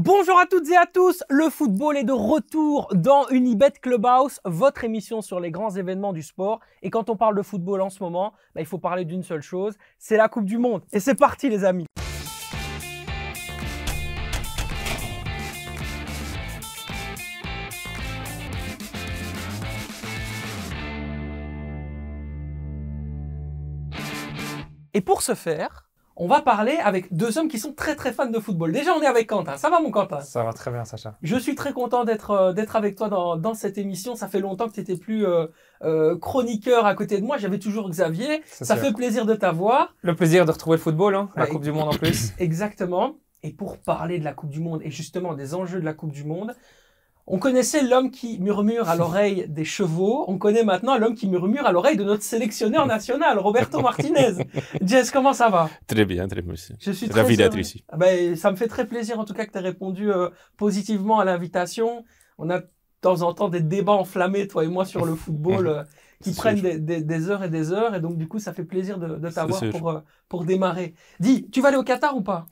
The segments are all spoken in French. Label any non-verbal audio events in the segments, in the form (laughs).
Bonjour à toutes et à tous, le football est de retour dans Unibet Clubhouse, votre émission sur les grands événements du sport. Et quand on parle de football en ce moment, bah, il faut parler d'une seule chose, c'est la Coupe du Monde. Et c'est parti les amis. Et pour ce faire, on va parler avec deux hommes qui sont très très fans de football. Déjà, on est avec Quentin. Ça va mon Quentin? Ça va très bien, Sacha. Je suis très content d'être euh, d'être avec toi dans, dans cette émission. Ça fait longtemps que tu n'étais plus euh, euh, chroniqueur à côté de moi. J'avais toujours Xavier. Ça fait plaisir de t'avoir. Le plaisir de retrouver le football, hein, la Ouais. Coupe du Monde en plus. Exactement. Et pour parler de la Coupe du Monde et justement des enjeux de la Coupe du Monde, on connaissait l'homme qui murmure à l'oreille des chevaux. On connaît maintenant l'homme qui murmure à l'oreille de notre sélectionneur national, Roberto (laughs) Martinez. Jess, comment ça va? Très bien, très bien. Je suis très Ravi d'être ici. Ah ben, ça me fait très plaisir en tout cas que tu aies répondu euh, positivement à l'invitation. On a de temps en temps des débats enflammés, toi et moi, sur le football (laughs) euh, qui prennent des, des- des heures et des heures. Et donc, du coup, ça fait plaisir de, de t'avoir pour, euh, pour démarrer. Dis, tu vas aller au Qatar ou pas?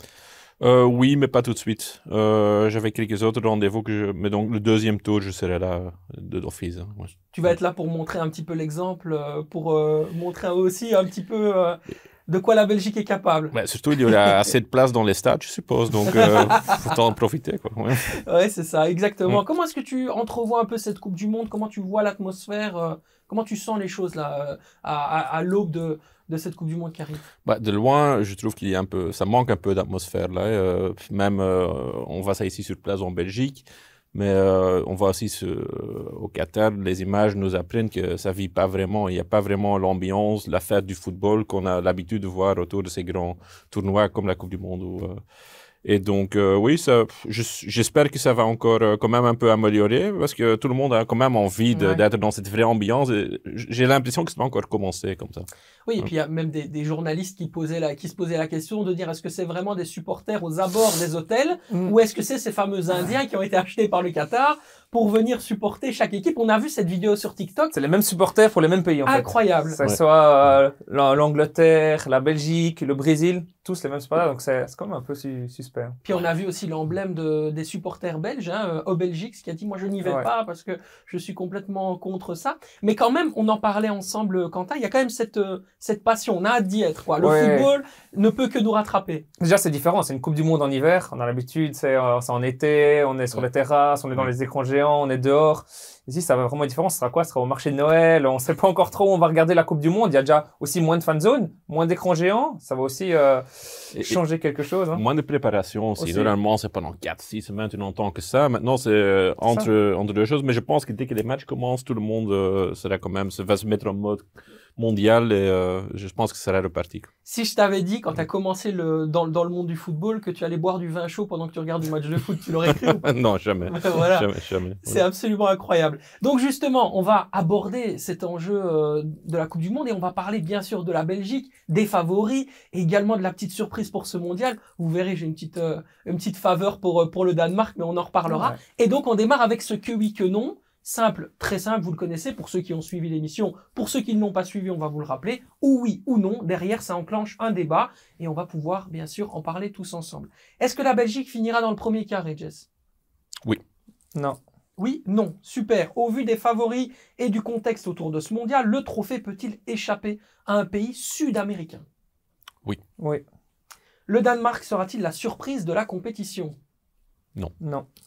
Euh, oui, mais pas tout de suite. Euh, J'avais quelques autres rendez-vous que je... Mais donc, le deuxième tour, je serai là de d'office. hein, ouais. Tu vas être là pour montrer un petit peu l'exemple, euh, pour euh, montrer aussi un petit peu de quoi la Belgique est capable. Surtout, il y aura assez de place dans les stades, je suppose. Donc, (laughs) faut en profiter. Quoi. ouais. Ouais, c'est ça, exactement. Mm. Comment est-ce que tu entrevois un peu cette Coupe du Monde? Comment tu vois l'atmosphère Comment tu sens les choses là à, à- à l'aube de, de cette Coupe du Monde qui arrive Bah, de loin, je trouve qu'il y a un peu, ça manque un peu d'atmosphère là. euh, même, euh, on voit ça ici sur place en Belgique, mais euh, on voit aussi au Qatar, les images nous apprennent que ça vit pas vraiment. Il n'y a pas vraiment l'ambiance, la fête du football qu'on a l'habitude de voir autour de ces grands tournois comme la Coupe du Monde. Et donc, euh, oui, ça, j'espère que ça va encore euh, quand même un peu améliorer parce que tout le monde a quand même envie Ouais. d'être dans cette vraie ambiance. et J'ai l'impression que ça va encore commencer comme ça. Oui, et Ouais. puis il y a même des, des journalistes qui, posaient la, qui se posaient la question de dire est-ce que c'est vraiment des supporters aux abords des hôtels Mm. ou est-ce que c'est ces fameux Indiens qui ont été achetés par le Qatar pour venir supporter chaque équipe On a vu cette vidéo sur TikTok. C'est les mêmes supporters pour les mêmes pays, en fait. Incroyable. Que ce Ouais. soit euh, l'A- l'Angleterre, la Belgique, le Brésil, tous les mêmes supporters, donc c'est c'est quand même un peu su- suspect. Puis on a vu aussi l'emblème de, des supporters belges, hein, euh, au Belgique, qui a dit moi je n'y vais Ouais. pas parce que je suis complètement contre ça. Mais quand même, on en parlait ensemble, Quentin. Il y a quand même cette euh, cette passion. On a hâte d'y être. Quoi. Le Ouais. football ne peut que nous rattraper. Déjà, c'est différent. C'est une Coupe du Monde en hiver. On a l'habitude, c'est euh, c'est en été, on est sur Ouais. les terrasses, on est dans Ouais. les écrans géants, on est dehors. Ici, ça va vraiment être différent. Ce sera quoi? Ce sera au marché de Noël? On sait pas encore trop où on va regarder la Coupe du Monde. Il y a déjà aussi moins de fan zone, moins d'écrans géants. Ça va aussi euh, Et- et- changer quelque chose. hein. Moins de préparation aussi. Aussi. Normalement, c'est pendant 4-6 semaines, tu n'entends que ça. Maintenant, c'est euh, entre, entre deux choses. Mais je pense que dès que les matchs commencent, tout le monde euh, sera quand même, se- va se mettre en mode mondial et euh, je pense que ça sera reparti. Si je t'avais dit quand tu as commencé le, dans, dans le monde du football que tu allais boire du vin chaud pendant que tu regardes du match de foot, tu l'aurais cru (laughs) non, jamais. (laughs) Voilà. Jamais, jamais. C'est absolument incroyable. Donc justement, on va aborder cet enjeu euh, de la Coupe du Monde et on va parler bien sûr de la Belgique, des favoris et également de la petite surprise pour ce mondial. Vous verrez, j'ai une petite euh, une petite faveur pour euh, pour le Danemark, mais on en reparlera. Ouais. Et donc on démarre avec ce que oui que non. Simple, très simple, vous le connaissez pour ceux qui ont suivi l'émission. Pour ceux qui ne l'ont pas suivi, on va vous le rappeler. Ou oui ou non, derrière ça enclenche un débat et on va pouvoir bien sûr en parler tous ensemble. Est-ce que la Belgique finira dans le premier carré, Jess Non. oui, non, super. Au vu des favoris et du contexte autour de ce mondial, le trophée peut-il échapper à un pays sud-américain? Oui. Le Danemark sera-t-il la surprise de la compétition? Non.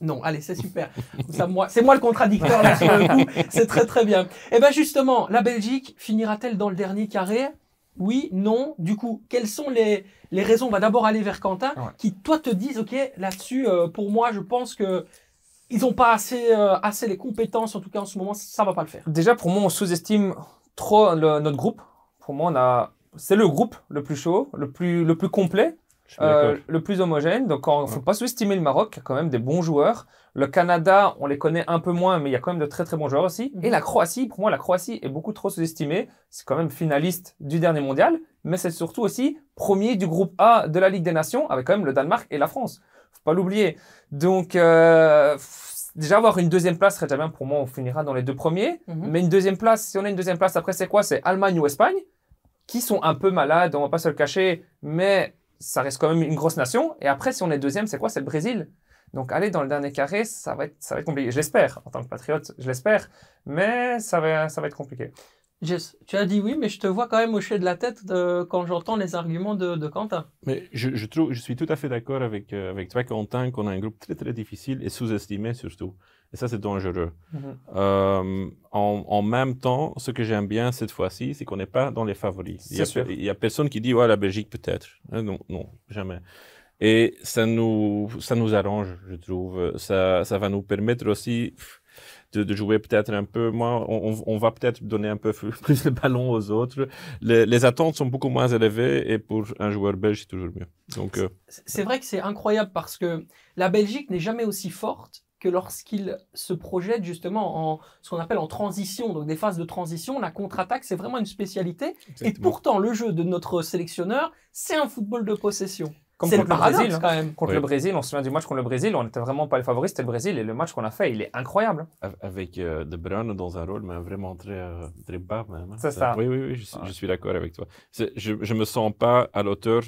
Non, allez, c'est super. (laughs) Ça, moi, c'est moi le contradicteur là sur le coup. C'est très très bien. Et ben justement, la Belgique finira-t-elle dans le dernier carré? Oui, non. Du coup, quelles sont les, les raisons? On va d'abord aller vers Quentin, Ouais. qui toi te disent, ok, là-dessus, euh, pour moi, je pense que ils n'ont pas assez, euh, assez les compétences. En tout cas, en ce moment, ça va pas le faire. Déjà, pour moi, on sous-estime trop le- notre groupe. Pour moi, on a, c'est le groupe le plus chaud, le plus, le plus complet, euh, le plus homogène. Donc, il ne faut pas sous-estimer le Maroc, il y a quand même des bons joueurs. Le Canada, on les connaît un peu moins, mais il y a quand même de très très bons joueurs aussi. Mhm. Et la Croatie, pour moi, la Croatie est beaucoup trop sous-estimée. C'est quand même finaliste du dernier mondial, mais c'est surtout aussi premier du groupe A de la Ligue des Nations, avec quand même le Danemark et la France. Faut pas l'oublier. Donc, euh, déjà avoir une deuxième place serait déjà bien. Pour moi, on finira dans les deux premiers. Mhm. Mais une deuxième place, si on a une deuxième place, après, c'est quoi? C'est Allemagne ou Espagne, qui sont un peu malades, on va pas se le cacher, mais ça reste quand même une grosse nation. Et après, si on est deuxième, c'est quoi? C'est le Brésil. Donc aller dans le dernier carré, ça va être, ça va être compliqué. Je l'espère, en tant que patriote, je l'espère, mais ça va, ça va être compliqué. Tu as dit oui, mais je te vois quand même hocher de la tête de, quand j'entends les arguments de, de Quentin. Mais je, je, trouve, je suis tout à fait d'accord avec, euh, avec toi, Quentin, qu'on a un groupe très très difficile et sous-estimé surtout. Et ça, c'est dangereux. Mhm. Euh, en, en même temps, ce que j'aime bien cette fois-ci, c'est qu'on n'est pas dans les favoris. Il y, a, personne qui dit, ouais, la Belgique peut-être. Hein, Non, non, jamais. Et ça nous, ça nous arrange, je trouve. Ça, ça va nous permettre aussi pff, de, de jouer peut-être un peu moins. On, va peut-être donner un peu (laughs) plus le ballon aux autres. Les, les attentes sont beaucoup moins élevées et pour un joueur belge, c'est toujours mieux. Donc, euh, C'est vrai que c'est incroyable parce que la Belgique n'est jamais aussi forte que lorsqu'il se projette justement en ce qu'on appelle en transition, donc des phases de transition. La contre-attaque, c'est vraiment une spécialité. Et pourtant, le jeu de notre sélectionneur, c'est un football de possession. Comme le contre le Brésil. hein. quand même. Contre Oui. le Brésil, on se souvient du match contre le Brésil, on n'était vraiment pas les favoris, c'était le Brésil, et le match qu'on a fait, il est incroyable. Av- avec euh, De Bruyne dans un rôle mais vraiment très, euh, très bas même. hein. C'est ça. Oui, oui, oui, je, suis- suis d'accord avec toi. Je ne me sens pas à l'auteur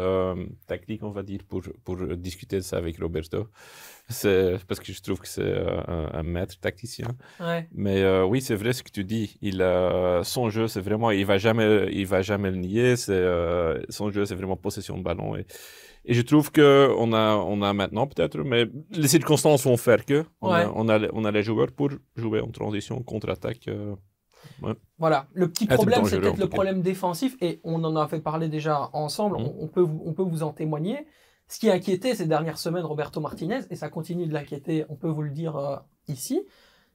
euh, technique, on va dire, pour, pour discuter de ça avec Roberto. Parce que je trouve que c'est euh, un, un maître tacticien. Ouais. Mais euh, oui, c'est vrai ce que tu dis. Il a, son jeu, c'est vraiment, il va jamais, il va jamais le nier. Son jeu, c'est vraiment possession de ballon. Et, et je trouve que on a, on a maintenant peut-être, mais les circonstances vont faire que on, Ouais. a, on, a, les- on a les joueurs pour jouer en transition, contre-attaque. euh, Voilà. Le petit Ah, problème, c'est peut-être le problème défensif, et on en avait parlé déjà ensemble, Mhm. on, on peut vous, on peut vous en témoigner. Ce qui a inquiété ces dernières semaines Roberto Martinez, et ça continue de l'inquiéter, on peut vous le dire euh, ici,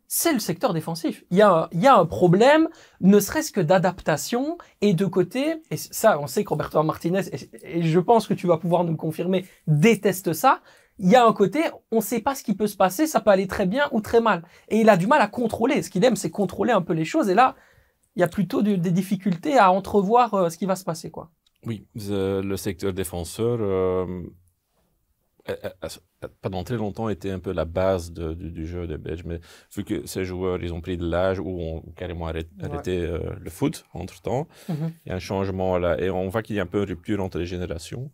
c'est le secteur défensif. Il y, a, il y a un problème, ne serait-ce que d'adaptation, et de côté, et ça, on sait que Roberto Martinez, et, et je pense que tu vas pouvoir nous le confirmer, déteste ça. Il y a un côté, on ne sait pas ce qui peut se passer, ça peut aller très bien ou très mal. Et il a du mal à contrôler. Ce qu'il aime, c'est contrôler un peu les choses. Et là, il y a plutôt des difficultés à entrevoir euh, ce qui va se passer, quoi. Oui, euh, le secteur défenseur, euh, pendant très longtemps, était un peu la base de- du, du jeu des Belges. Mais vu que ces joueurs, ils ont pris de l'âge ou ont carrément arrêté, Ouais. arrêté, euh, le foot entre-temps, Mhm. il y a un changement là. Et on voit qu'il y a un peu une rupture entre les générations.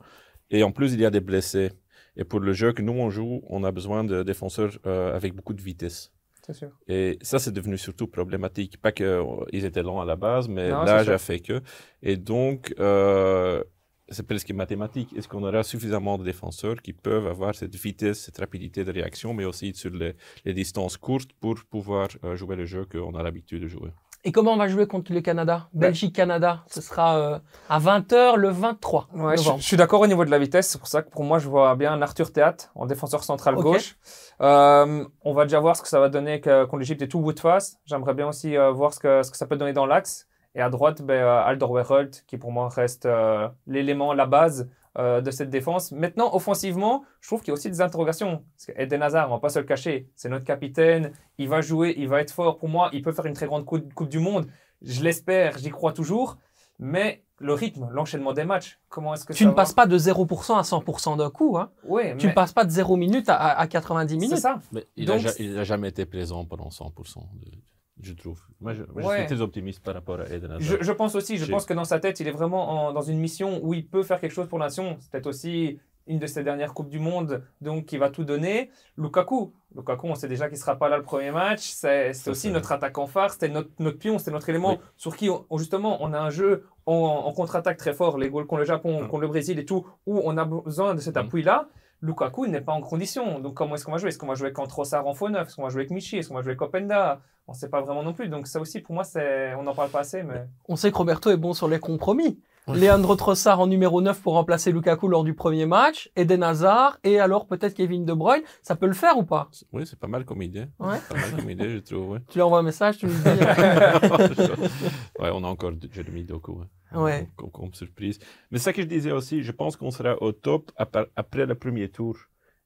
Et en plus, il y a des blessés. Et pour le jeu que nous, on joue, on a besoin de défenseurs euh, avec beaucoup de vitesse. C'est sûr. Et ça, c'est devenu surtout problématique. Pas qu'ils étaient lents à la base, mais l'âge a fait que. Et donc, euh, c'est presque mathématique. Est-ce qu'on aura suffisamment de défenseurs qui peuvent avoir cette vitesse, cette rapidité de réaction, mais aussi sur les, les distances courtes pour pouvoir euh, jouer le jeu qu'on a l'habitude de jouer? Et comment on va jouer contre le Canada? Belgique-Canada, ce sera euh, à 20h le 23 Ouais, je, novembre. je suis d'accord au niveau de la vitesse. C'est pour ça que pour moi, je vois bien Arthur Théâtre en défenseur central gauche. Euh, on va déjà voir ce que ça va donner contre l'Égypte et tout Woodface. J'aimerais bien aussi euh, voir ce que, ce que ça peut donner dans l'axe. Et à droite, ben, euh, Alderweireld, qui pour moi reste euh, l'élément, la base euh, de cette défense. Maintenant, offensivement, je trouve qu'il y a aussi des interrogations. Parce que Eden Hazard, on va pas se le cacher, c'est notre capitaine. Il va jouer, il va être fort. Pour moi, il peut faire une très grande coupe, coupe du Monde. Je l'espère, j'y crois toujours. Mais le rythme, l'enchaînement des matchs, comment est-ce que Tu ça ne passes pas de 0% à 100% d'un coup. Hein. Ouais, Tu mais ne passes pas de 0 minutes à, à 90 c'est minutes. ça. Mais il Donc, n'a jamais été présent pendant 100%, de- je trouve. Moi, je, moi, je Ouais. suis très optimiste par rapport à Eden Hazard. Je, je pense aussi, je pense que dans sa tête, il est vraiment en- dans une mission où il peut faire quelque chose pour la nation. C'est peut-être aussi une de ses dernières Coupes du Monde, donc il va tout donner. Lukaku, Lukaku, on sait déjà qu'il sera pas là le premier match. C'est c'est Ça, aussi c'est- notre attaquant phare, c'était notre, notre pion, c'était notre élément Oui. sur qui, on- justement, on a un jeu en, en contre-attaque très fort, les goals contre le Japon, Mm. contre le Brésil et tout, où on a besoin de cet Mm. appui-là. Lukaku, n'est pas en condition. Donc, comment est-ce qu'on va jouer? Est-ce qu'on va jouer avec Trossard en faux neuf? Est-ce qu'on va jouer avec Michi? Est-ce qu'on va jouer avec Openda? On ne sait pas vraiment non plus. Donc, ça aussi, pour moi, c'est... on n'en parle pas assez. Mais... On sait que Roberto est bon sur les compromis. Leandro Trossard en numéro 9 pour remplacer Lukaku lors du premier match, Eden Hazard, et alors peut-être Kevin De Bruyne. Ça peut le faire ou pas? Oui, c'est pas mal comme idée. Ouais. Pas mal comme idée, je trouve. Ouais. Tu lui envoies un message, tu lui dis... (laughs) euh, ouais, on a encore Jeremy Doku. hein. Ouais. Comme, comme surprise. Mais c'est ça que je disais aussi, je pense qu'on sera au top ap- après le premier tour.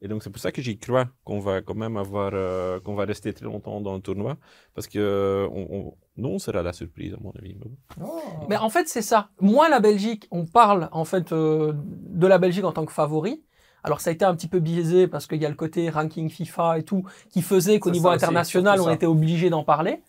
Et donc c'est pour ça que j'y crois qu'on va quand même avoir, euh, qu'on va rester très longtemps dans le tournoi, parce que euh, on, on- nous on sera la surprise à mon avis. mais bon. Mais en fait, c'est ça. Moi, la Belgique, on parle en fait euh, de la Belgique en tant que favori. Alors ça a été un petit peu biaisé parce qu'il y a le côté ranking FIFA et tout qui faisait qu'au niveau aussi, international, surtout on était obligé d'en parler.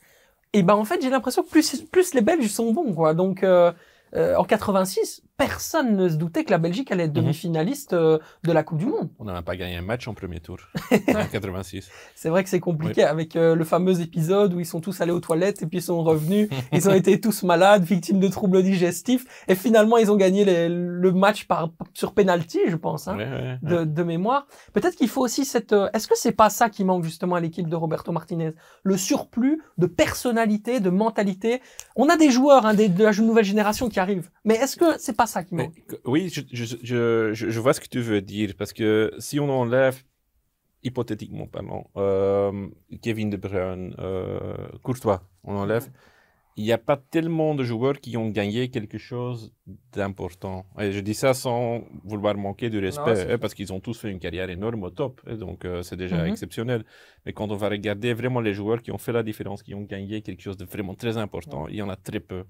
Et ben en fait, j'ai l'impression que plus, plus les Belges sont bons, quoi. Donc euh, euh, en 86, personne ne se doutait que la Belgique allait être Mhm. demi-finaliste euh, de la Coupe du Monde. On n'a même pas gagné un match en premier tour. (laughs) en 86. C'est vrai que c'est compliqué avec euh, le fameux épisode où ils sont tous allés aux toilettes et puis ils sont revenus. ils ont (laughs) été tous malades, victimes de troubles digestifs. Et finalement, ils ont gagné les- le match par, sur penalty, je pense, hein, Ouais, ouais, ouais. de, de mémoire. Peut-être qu'il faut aussi cette... euh, Est-ce que c'est pas ça qui manque justement à l'équipe de Roberto Martinez? Le surplus de personnalité, de mentalité. On a des joueurs hein, des- de la nouvelle génération qui arrivent. Mais est-ce que c'est pas ça qui Mais, manque que- oui, je, je, je, je, je vois ce que tu veux dire, parce que si on enlève, hypothétiquement parlant, euh, Kevin De Bruyne, euh, Courtois, on enlève, il n'y a pas tellement de joueurs qui ont gagné quelque chose d'important. Et je dis ça sans vouloir manquer de respect, hein, parce qu'ils ont tous fait une carrière énorme au top, et donc euh, c'est déjà Mhm. exceptionnel. Mais quand on va regarder vraiment les joueurs qui ont fait la différence, qui ont gagné quelque chose de vraiment très important, il y en a très peu.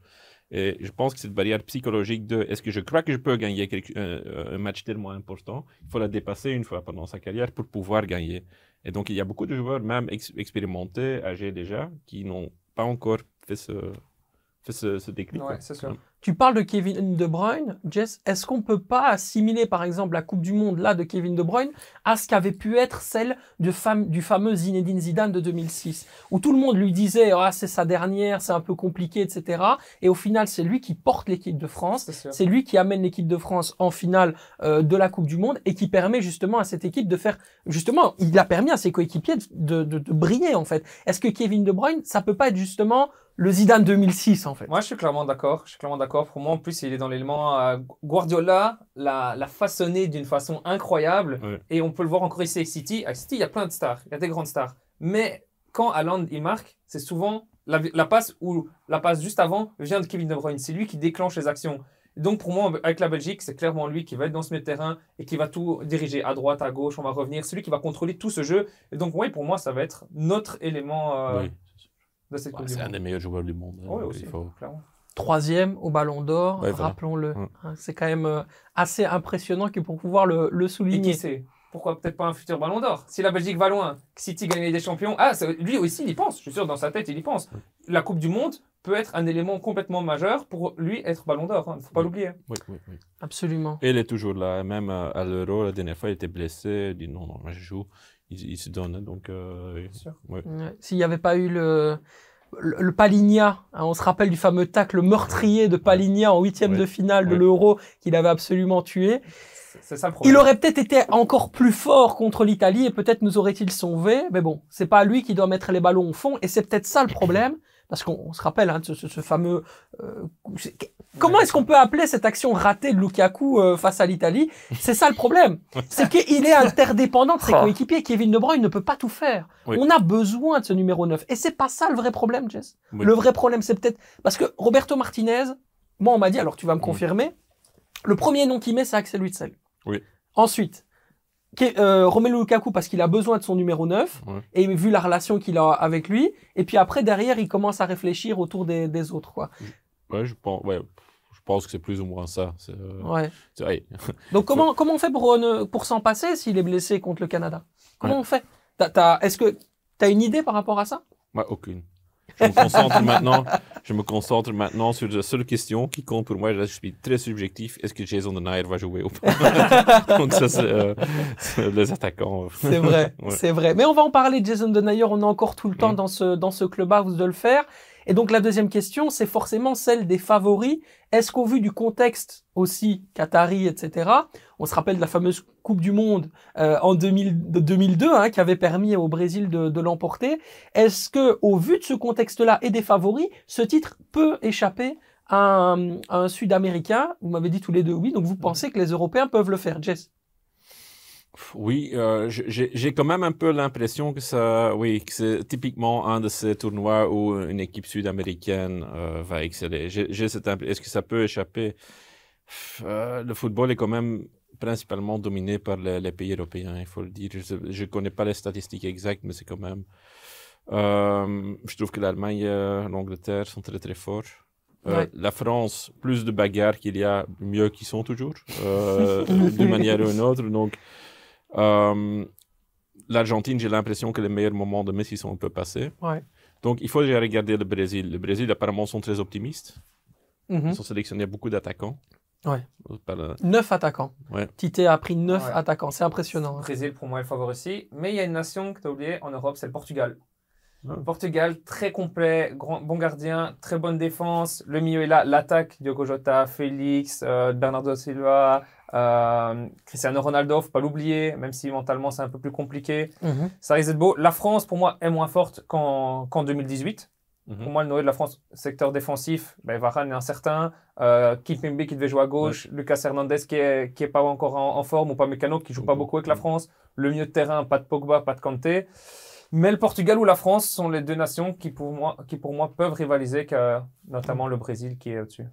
Et je pense que cette barrière psychologique de est-ce que je crois que je peux gagner quelque- euh, un match tellement important, il faut la dépasser une fois pendant sa carrière pour pouvoir gagner. Et donc il y a beaucoup de joueurs, même ex- expérimentés, âgés déjà, qui n'ont pas encore fait ce, fait ce, ce déclic. Ouais, c'est sûr. Tu parles de Kevin De Bruyne, Jess. Est-ce qu'on peut pas assimiler, par exemple, la Coupe du Monde là de Kevin De Bruyne à ce qu'avait pu être celle de fam- du fameux Zinedine Zidane de 2006, où tout le monde lui disait ah c'est sa dernière, c'est un peu compliqué, etc. Et au final, c'est lui qui porte l'équipe de France. C'est lui qui amène l'équipe de France en finale euh, de la Coupe du Monde et qui permet justement à cette équipe de faire justement, il a permis à ses coéquipiers de, de, de briller en fait. Est-ce que Kevin De Bruyne, ça peut pas être justement le Zidane 2006 en fait? Moi, je suis clairement d'accord. Je suis clairement d'accord. Pour moi, en plus, il est dans l'élément. euh, Guardiola l'a façonné d'une façon incroyable. Et on peut le voir encore ici avec City. À City, il y a plein de stars. Il y a des grandes stars. Mais quand Haaland, il marque, c'est souvent la, la passe ou la passe juste avant vient de Kevin De Bruyne. C'est lui qui déclenche les actions. Donc, pour moi, avec la Belgique, c'est clairement lui qui va être dans ce milieu de terrain et qui va tout diriger à droite, à gauche. On va revenir. C'est lui qui va contrôler tout ce jeu. Et donc, oui, pour moi, ça va être notre élément euh, Oui. de cette Ouais, c'est un des meilleurs joueurs du monde. hein, Oui, aussi, il faut- clairement. Troisième au Ballon d'Or, Ouais, rappelons-le. Ouais. Hein, C'est quand même euh, assez impressionnant que pour pouvoir le, le Et souligner. qui sait? Pourquoi peut-être pas un futur ballon d'or? Si la Belgique va loin, City gagne des champions, ah, ça- lui aussi il y pense, je suis sûr dans sa tête il y pense. La Coupe du Monde peut être un élément complètement majeur pour lui être ballon d'or, il ne faut pas Oui. l'oublier. Oui, oui, oui. Absolument. Et il est toujours là. Même à l'Euro, la dernière fois, il était blessé. Il dit non, non, je joue. Il, il se donne. Donc, euh, Bien sûr. Ouais. S'il n'y avait pas eu le, le, le Paligna, hein, on se rappelle du fameux tacle meurtrier de Paligna en huitième Ouais. de finale de l'Euro qu'il avait absolument tué. Ça le problème. Il aurait peut-être été encore plus fort contre l'Italie et peut-être nous aurait-il sauvé. Mais bon, c'est pas lui qui doit mettre les ballons au fond et c'est peut-être ça le (clears throat) problème. Parce qu'on on se rappelle hein, de ce, ce- ce fameux. euh, comment est-ce qu'on peut appeler cette action ratée de Lukaku euh, face à l'Italie? C'est ça le problème. (laughs) C'est qu'il est interdépendant de ses Oh. coéquipiers. Kevin De Bruyne ne peut pas tout faire. Oui. On a besoin de ce numéro 9. Et c'est pas ça le vrai problème, Jess. Oui. Le vrai problème, c'est peut-être parce que Roberto Martinez, moi on m'a dit, alors tu vas me confirmer, le premier nom qu'il met, c'est Axel Witsel. Oui. Ensuite, euh, Romelu Lukaku parce qu'il a besoin de son numéro 9 Ouais. et vu la relation qu'il a avec lui. Et puis après, derrière, il commence à réfléchir autour des, des autres. Quoi. ouais, je pense, ouais, je pense que c'est plus ou moins ça. Euh, Ouais. (laughs) Donc comment, comment on fait pour, euh, ne- pour s'en passer s'il est blessé contre le Canada? Comment on fait? Est-ce que tu as une idée par rapport à ça? Ouais, aucune. Je me concentre maintenant. Je me concentre maintenant sur la seule question qui compte pour moi. Je suis très subjectif. Est-ce que Jason Denayer va jouer ou pas? (laughs) Donc ça, c'est euh, les attaquants. C'est vrai, (laughs) Ouais. c'est vrai. Mais on va en parler Jason Denayer, on a encore tout le temps Mm. dans ce, dans ce clubhouse de le faire. Et donc la deuxième question, c'est forcément celle des favoris. Est-ce qu'au vu du contexte aussi, Qatari, etc., on se rappelle de la fameuse Coupe du Monde euh, en 2000, de 2002, hein, qui avait permis au Brésil de, l'emporter, est-ce que au vu de ce contexte-là et des favoris, ce titre peut échapper à un, Sud-Américain? Vous m'avez dit tous les deux oui, donc vous pensez que les Européens peuvent le faire, Jess? Oui, euh, j'ai quand même un peu l'impression que ça, oui, que c'est typiquement un de ces tournois où une équipe sud-américaine euh, va exceller. J'ai Est-ce que ça peut échapper? Le football est quand même principalement dominé par les, les pays européens, il faut le dire. Je ne connais pas les statistiques exactes, mais c'est quand même. Euh, je trouve que l'Allemagne et l'Angleterre sont très très forts. Euh, Ouais. La France, plus de bagarres qu'il y a, mieux qu'ils sont toujours, euh, (laughs) d'une manière ou d'une autre. Donc, euh, l'Argentine, j'ai l'impression que les meilleurs moments de Messi sont un peu passés. Ouais. Donc, il faut déjà regarder le Brésil. Le Brésil, apparemment, sont très optimistes. Mhm. Ils ont sélectionné beaucoup d'attaquants. Ouais. Pas le- Neuf attaquants. Ouais. Tite a pris neuf Ouais. attaquants. C'est impressionnant. hein. Brésil, pour moi, est le favori aussi. Mais il y a une nation que tu as oublié en Europe, c'est le Portugal. Ah. Le Portugal, très complet, grand, bon gardien, très bonne défense. Le milieu est là. L'attaque, Diogo Jota, Félix, euh, Bernardo Silva, euh, Cristiano Ronaldo, faut pas l'oublier, même si mentalement c'est un peu plus compliqué. Ça risque d'être beau. La France, pour moi, est moins forte qu'en qu'en 2018. Mhm. Pour moi, le Noé de la France, secteur défensif, ben, Varane est incertain. Euh, Kimpembe qui devait jouer à gauche. Lucas Hernandez qui est, qui est pas encore en, en forme. Ou pas Mécano qui joue pas beaucoup avec la Mhm. France. Le milieu de terrain, pas de Pogba, pas de Kanté. Mais le Portugal ou la France sont les deux nations qui, pour moi, qui pour moi peuvent rivaliser, que, notamment le Brésil qui est au-dessus.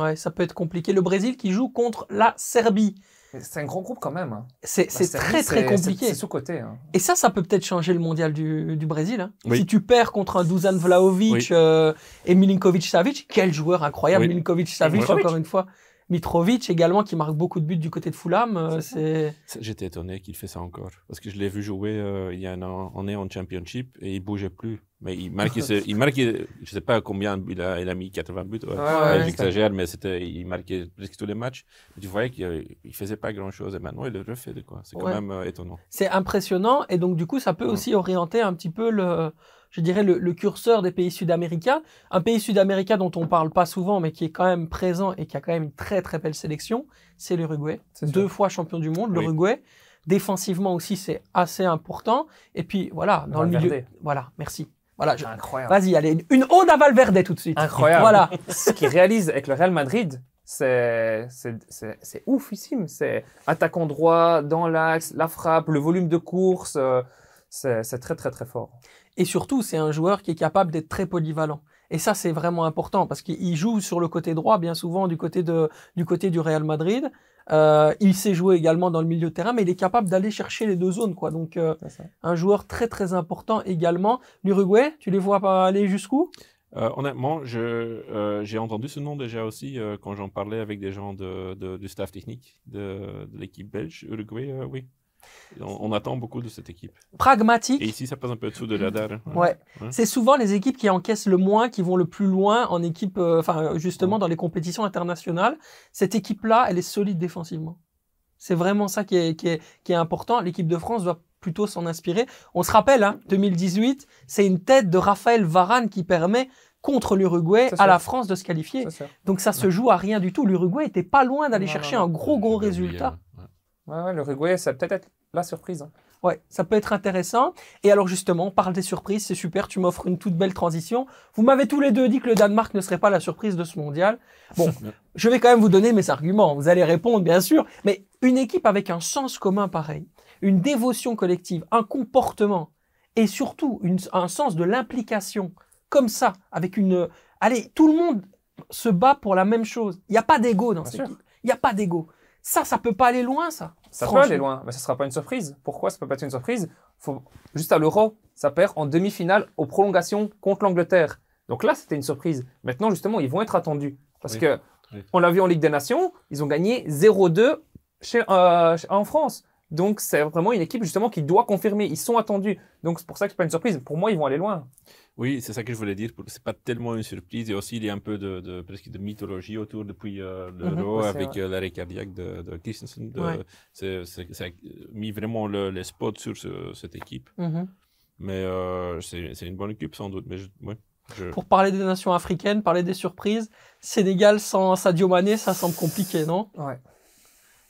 Ouais, ça peut être compliqué. Le Brésil qui joue contre la Serbie. C'est un grand groupe quand même. hein. C'est Serbie, très très compliqué. C'est sous-côté. hein. Et ça, ça peut peut-être changer le mondial du, du Brésil. hein. Oui. Si tu perds contre un Dusan Vlahovic Oui. euh, et Milinkovic-Savic, quel joueur incroyable, Oui. Milinkovic-Savic, encore une fois. Mitrovic également, qui marque beaucoup de buts du côté de Fulham. euh, c'est J'étais étonné qu'il fait ça encore. Parce que je l'ai vu jouer euh, il y a un an, on est en championship et il bougeait plus. Mais il marquait, il (laughs) marquait je sais pas combien, il a, il a mis 80 buts. ouais. Ouais, ouais, Ouais, c'est- J'exagère, mais c'était, il marquait presque tous les matchs. Mais tu voyais qu'il ne faisait pas grand chose et maintenant il le refait. de Quoi. C'est quand Ouais. même euh, étonnant. c'est impressionnant. Et donc, du coup, ça peut Ouais. aussi orienter un petit peu le, je dirais, le, le curseur des pays sud-américains. Un pays sud-américain dont on parle pas souvent, mais qui est quand même présent et qui a quand même une très très belle sélection, c'est l'Uruguay. Deux fois champion du monde, Oui. l'Uruguay. Défensivement aussi, c'est assez important. Et puis, voilà, dans le milieu. Voilà, merci. Voilà, je- Incroyable. Vas-y, allez, une ode à Valverde tout de suite. Incroyable. Voilà. (laughs) ce qu'il réalise avec le Real Madrid, c'est c'est- oufissime. C'est attaquant droit, dans l'axe, la frappe, le volume de course. euh, c'est très, très, très fort. Et surtout, c'est un joueur qui est capable d'être très polyvalent. Et ça, c'est vraiment important parce qu'il joue sur le côté droit, bien souvent du côté, de, du, côté du Real Madrid. Euh, il sait jouer également dans le milieu de terrain, mais il est capable d'aller chercher les deux zones. Quoi. Donc, euh, un joueur très, très important également. L'Uruguay, tu les vois pas aller jusqu'où? Euh, honnêtement, je, euh, j'ai entendu ce nom déjà aussi euh, quand j'en parlais avec des gens de, de- du staff technique de, de l'équipe belge. Uruguay, euh, oui. On, on attend beaucoup de cette équipe. Pragmatique. Et ici, ça passe un peu dessous de la radar. hein. Ouais. Ouais. C'est souvent les équipes qui encaissent le moins, qui vont le plus loin en équipe, euh, enfin justement dans les compétitions internationales. Cette équipe-là, elle est solide défensivement. C'est vraiment ça qui est, qui est, qui est important. L'équipe de France doit plutôt s'en inspirer. On se rappelle, hein, 2018, c'est une tête de Raphaël Varane qui permet contre l'Uruguay à la France de se qualifier. Donc ça se joue à rien du tout. L'Uruguay était pas loin d'aller chercher non, un gros gros résultat. Ouais. Ouais, l'Uruguay, ça peut être la surprise. hein. Ouais, ça peut être intéressant. Et alors justement, on parle des surprises, c'est super, tu m'offres une toute belle transition. Vous m'avez tous les deux dit que le Danemark ne serait pas la surprise de ce mondial. Bon, (laughs) je vais quand même vous donner mes arguments, vous allez répondre bien sûr, mais une équipe avec un sens commun pareil, une dévotion collective, un comportement et surtout une- un sens de l'implication comme ça, avec une... Allez, tout le monde se bat pour la même chose. Il n'y a pas d'ego dans Bien cette sûr. équipe. Il n'y a pas d'ego. Ça, ça peut pas aller loin, ça. Ça peut aller loin, mais ça sera pas une surprise. Pourquoi ça peut pas être une surprise? Faut juste à l'Euro, ça perd en demi-finale aux prolongations contre l'Angleterre. Donc là, c'était une surprise. Maintenant, justement, ils vont être attendus parce Oui. que Oui. on l'a vu en Ligue des Nations, ils ont gagné 0-2 chez, euh, en France. Donc c'est vraiment une équipe justement qui doit confirmer. Ils sont attendus. Donc c'est pour ça que c'est pas une surprise. Pour moi, ils vont aller loin. Oui, c'est ça que je voulais dire. C'est pas tellement une surprise. Et aussi, il y a un peu de, de presque de mythologie autour depuis euh, l'Euro Mhm, avec euh, l'arrêt cardiaque de, de Christensen. De- Ouais. c'est, c'est- ça a mis vraiment le, les spots sur ce- cette équipe. Mhm. Mais euh, c'est, c'est une bonne équipe sans doute. Mais je, ouais, je- Pour parler des nations africaines, parler des surprises, Sénégal sans Sadio Mané, ça semble compliqué, non? Ouais.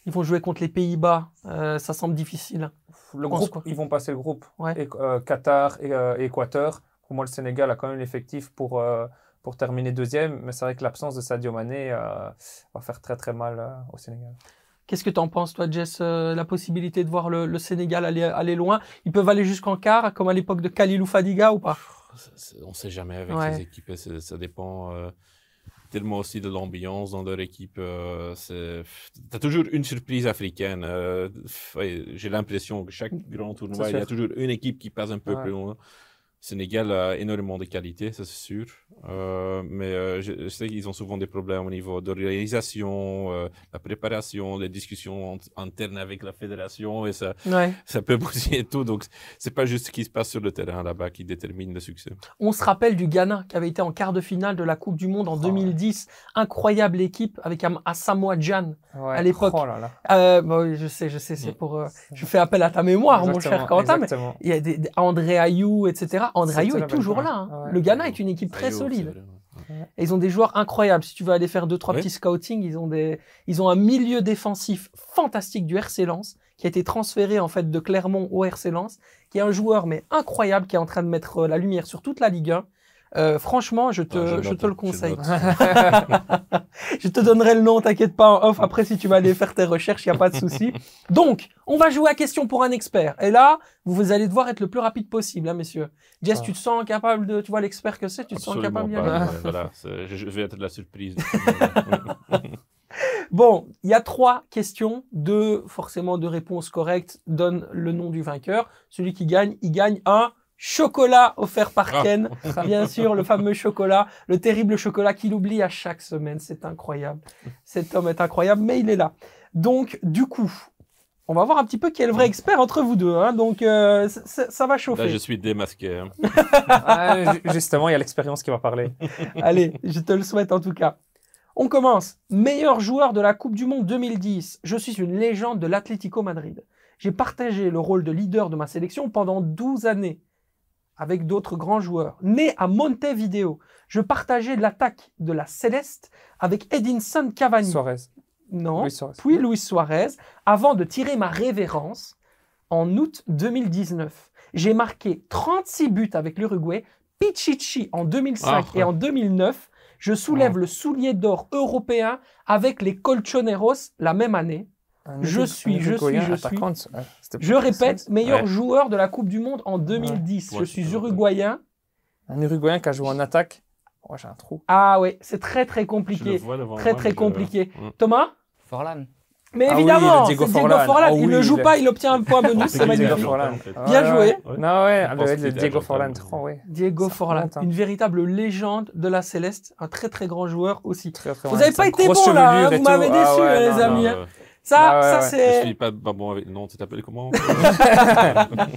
Ils vont jouer contre les Pays-Bas, euh, ça semble difficile. Le groupe, ils vont passer le groupe. Ouais. Et, euh, Qatar et euh, Équateur. Pour moi, le Sénégal a quand même l'effectif pour, euh, pour terminer deuxième. Mais c'est vrai que l'absence de Sadio Mané euh, va faire très très mal euh, au Sénégal. Qu'est-ce que tu en penses, toi, Jess euh, La possibilité de voir le, le Sénégal aller, aller loin? Ils peuvent aller jusqu'en quart, comme à l'époque de Kalilou Fadiga ou pas? On sait jamais avec Ouais. ces équipes. Ça dépend euh, tellement aussi de l'ambiance dans leur équipe. Euh, toujours une surprise africaine. Euh, ouais, J'ai l'impression que chaque grand tournoi, il y a toujours une équipe qui passe un peu Ouais. plus loin. Sénégal a énormément de qualité, ça c'est sûr. Euh, mais euh, je, je sais qu'ils ont souvent des problèmes au niveau de l'organisation, euh, la préparation, les discussions internes avec la fédération et ça, Ouais. ça peut (laughs) bousiller tout. Donc c'est pas juste ce qui se passe sur le terrain là-bas qui détermine le succès. On se rappelle du Ghana qui avait été en quart de finale de la Coupe du Monde en Oh, 2010. Incroyable équipe avec Gyan. Ouais. À l'époque. Oh là là. Euh, bon, oui, je sais, je sais, c'est Mm. pour. euh, je fais appel à ta mémoire, mon cher Quentin. Mais il y a des, des- André Ayou, etc. La est belle toujours là. hein. Ouais. Le Ghana est une équipe très Ayo, solide. Et ils ont des joueurs incroyables. Si tu veux aller faire deux trois Ouais. petits scouting, ils ont des, ils ont un milieu défensif fantastique du RC Lens qui a été transféré en fait de Clermont au RC Lens, qui est un joueur mais incroyable qui est en train de mettre euh, la lumière sur toute la Ligue 1. Euh, franchement, je te, Ah, je note, te le je conseille. note. (laughs) Je te donnerai le nom, t'inquiète pas en off. Après, si tu vas aller faire tes recherches, il n'y a pas de souci. Donc, on va jouer à question pour un expert. Et là, vous allez devoir être le plus rapide possible, hein, messieurs. Jess, Ah. tu te sens capable de, tu vois l'expert que c'est, tu te sens capable pas. ouais, (laughs) voilà, je vais être de la surprise. (laughs) Bon, il y a trois questions, deux forcément de réponses correctes donnent le nom du vainqueur. Celui qui gagne, il gagne un chocolat offert par Ah. Ken. Bien sûr, le fameux chocolat, le terrible chocolat qu'il oublie à chaque semaine. C'est incroyable. Cet homme est incroyable, mais il est là. Donc, du coup, on va voir un petit peu qui est le vrai expert entre vous deux. hein. Donc, euh, ça va chauffer. Là, je suis démasqué. hein. (laughs) Ah, ju- justement, il y a l'expérience qui va parler. (laughs) Allez, je te le souhaite en tout cas. On commence. Meilleur joueur de la Coupe du Monde 2010. Je suis une légende de l'Atlético Madrid. J'ai partagé le rôle de leader de ma sélection pendant 12 années avec d'autres grands joueurs. Né à Montevideo, je partageais l'attaque de la Céleste avec Edinson Cavani. Suarez. non, Luis Suarez. puis Luis Suarez, avant de tirer ma révérence en août 2019. J'ai marqué 36 buts avec l'Uruguay, Pichichi en 2005 Ah. et en 2009. Je soulève le soulier d'or européen avec les Colchoneros la même année. Un Je suis, je suis, je suis. Je répète, meilleur Ouais. joueur de la Coupe du Monde en 2010. Ouais, je suis uruguayen. Un Uruguayen qui a joué en attaque. Oh, j'ai un trou. Ah ouais, c'est très très Je le compliqué. vois devant Très moi, très compliqué. Mm. Thomas? Forlan. Mais Ah oui, évidemment, le Diego c'est Diego Forlan. Ah il ne joue il pas, il obtient un point (laughs) bonus, c'est Diego magnifique. Forlan. en fait. Bien joué. Ouais. Non, ouais, ah, le Diego. Forlan, ouais. Diego Ça Forlan, hein. une véritable légende de la Céleste, un très très grand joueur aussi. Très, très Vous n'avez pas été bon là, hein, vous m'avez tout. déçu Ah ouais, les non, amis. Ça, Ah ouais, ça ouais. Je c'est. suis pas, pas bon avec. Non, tu t'appelles comment (laughs)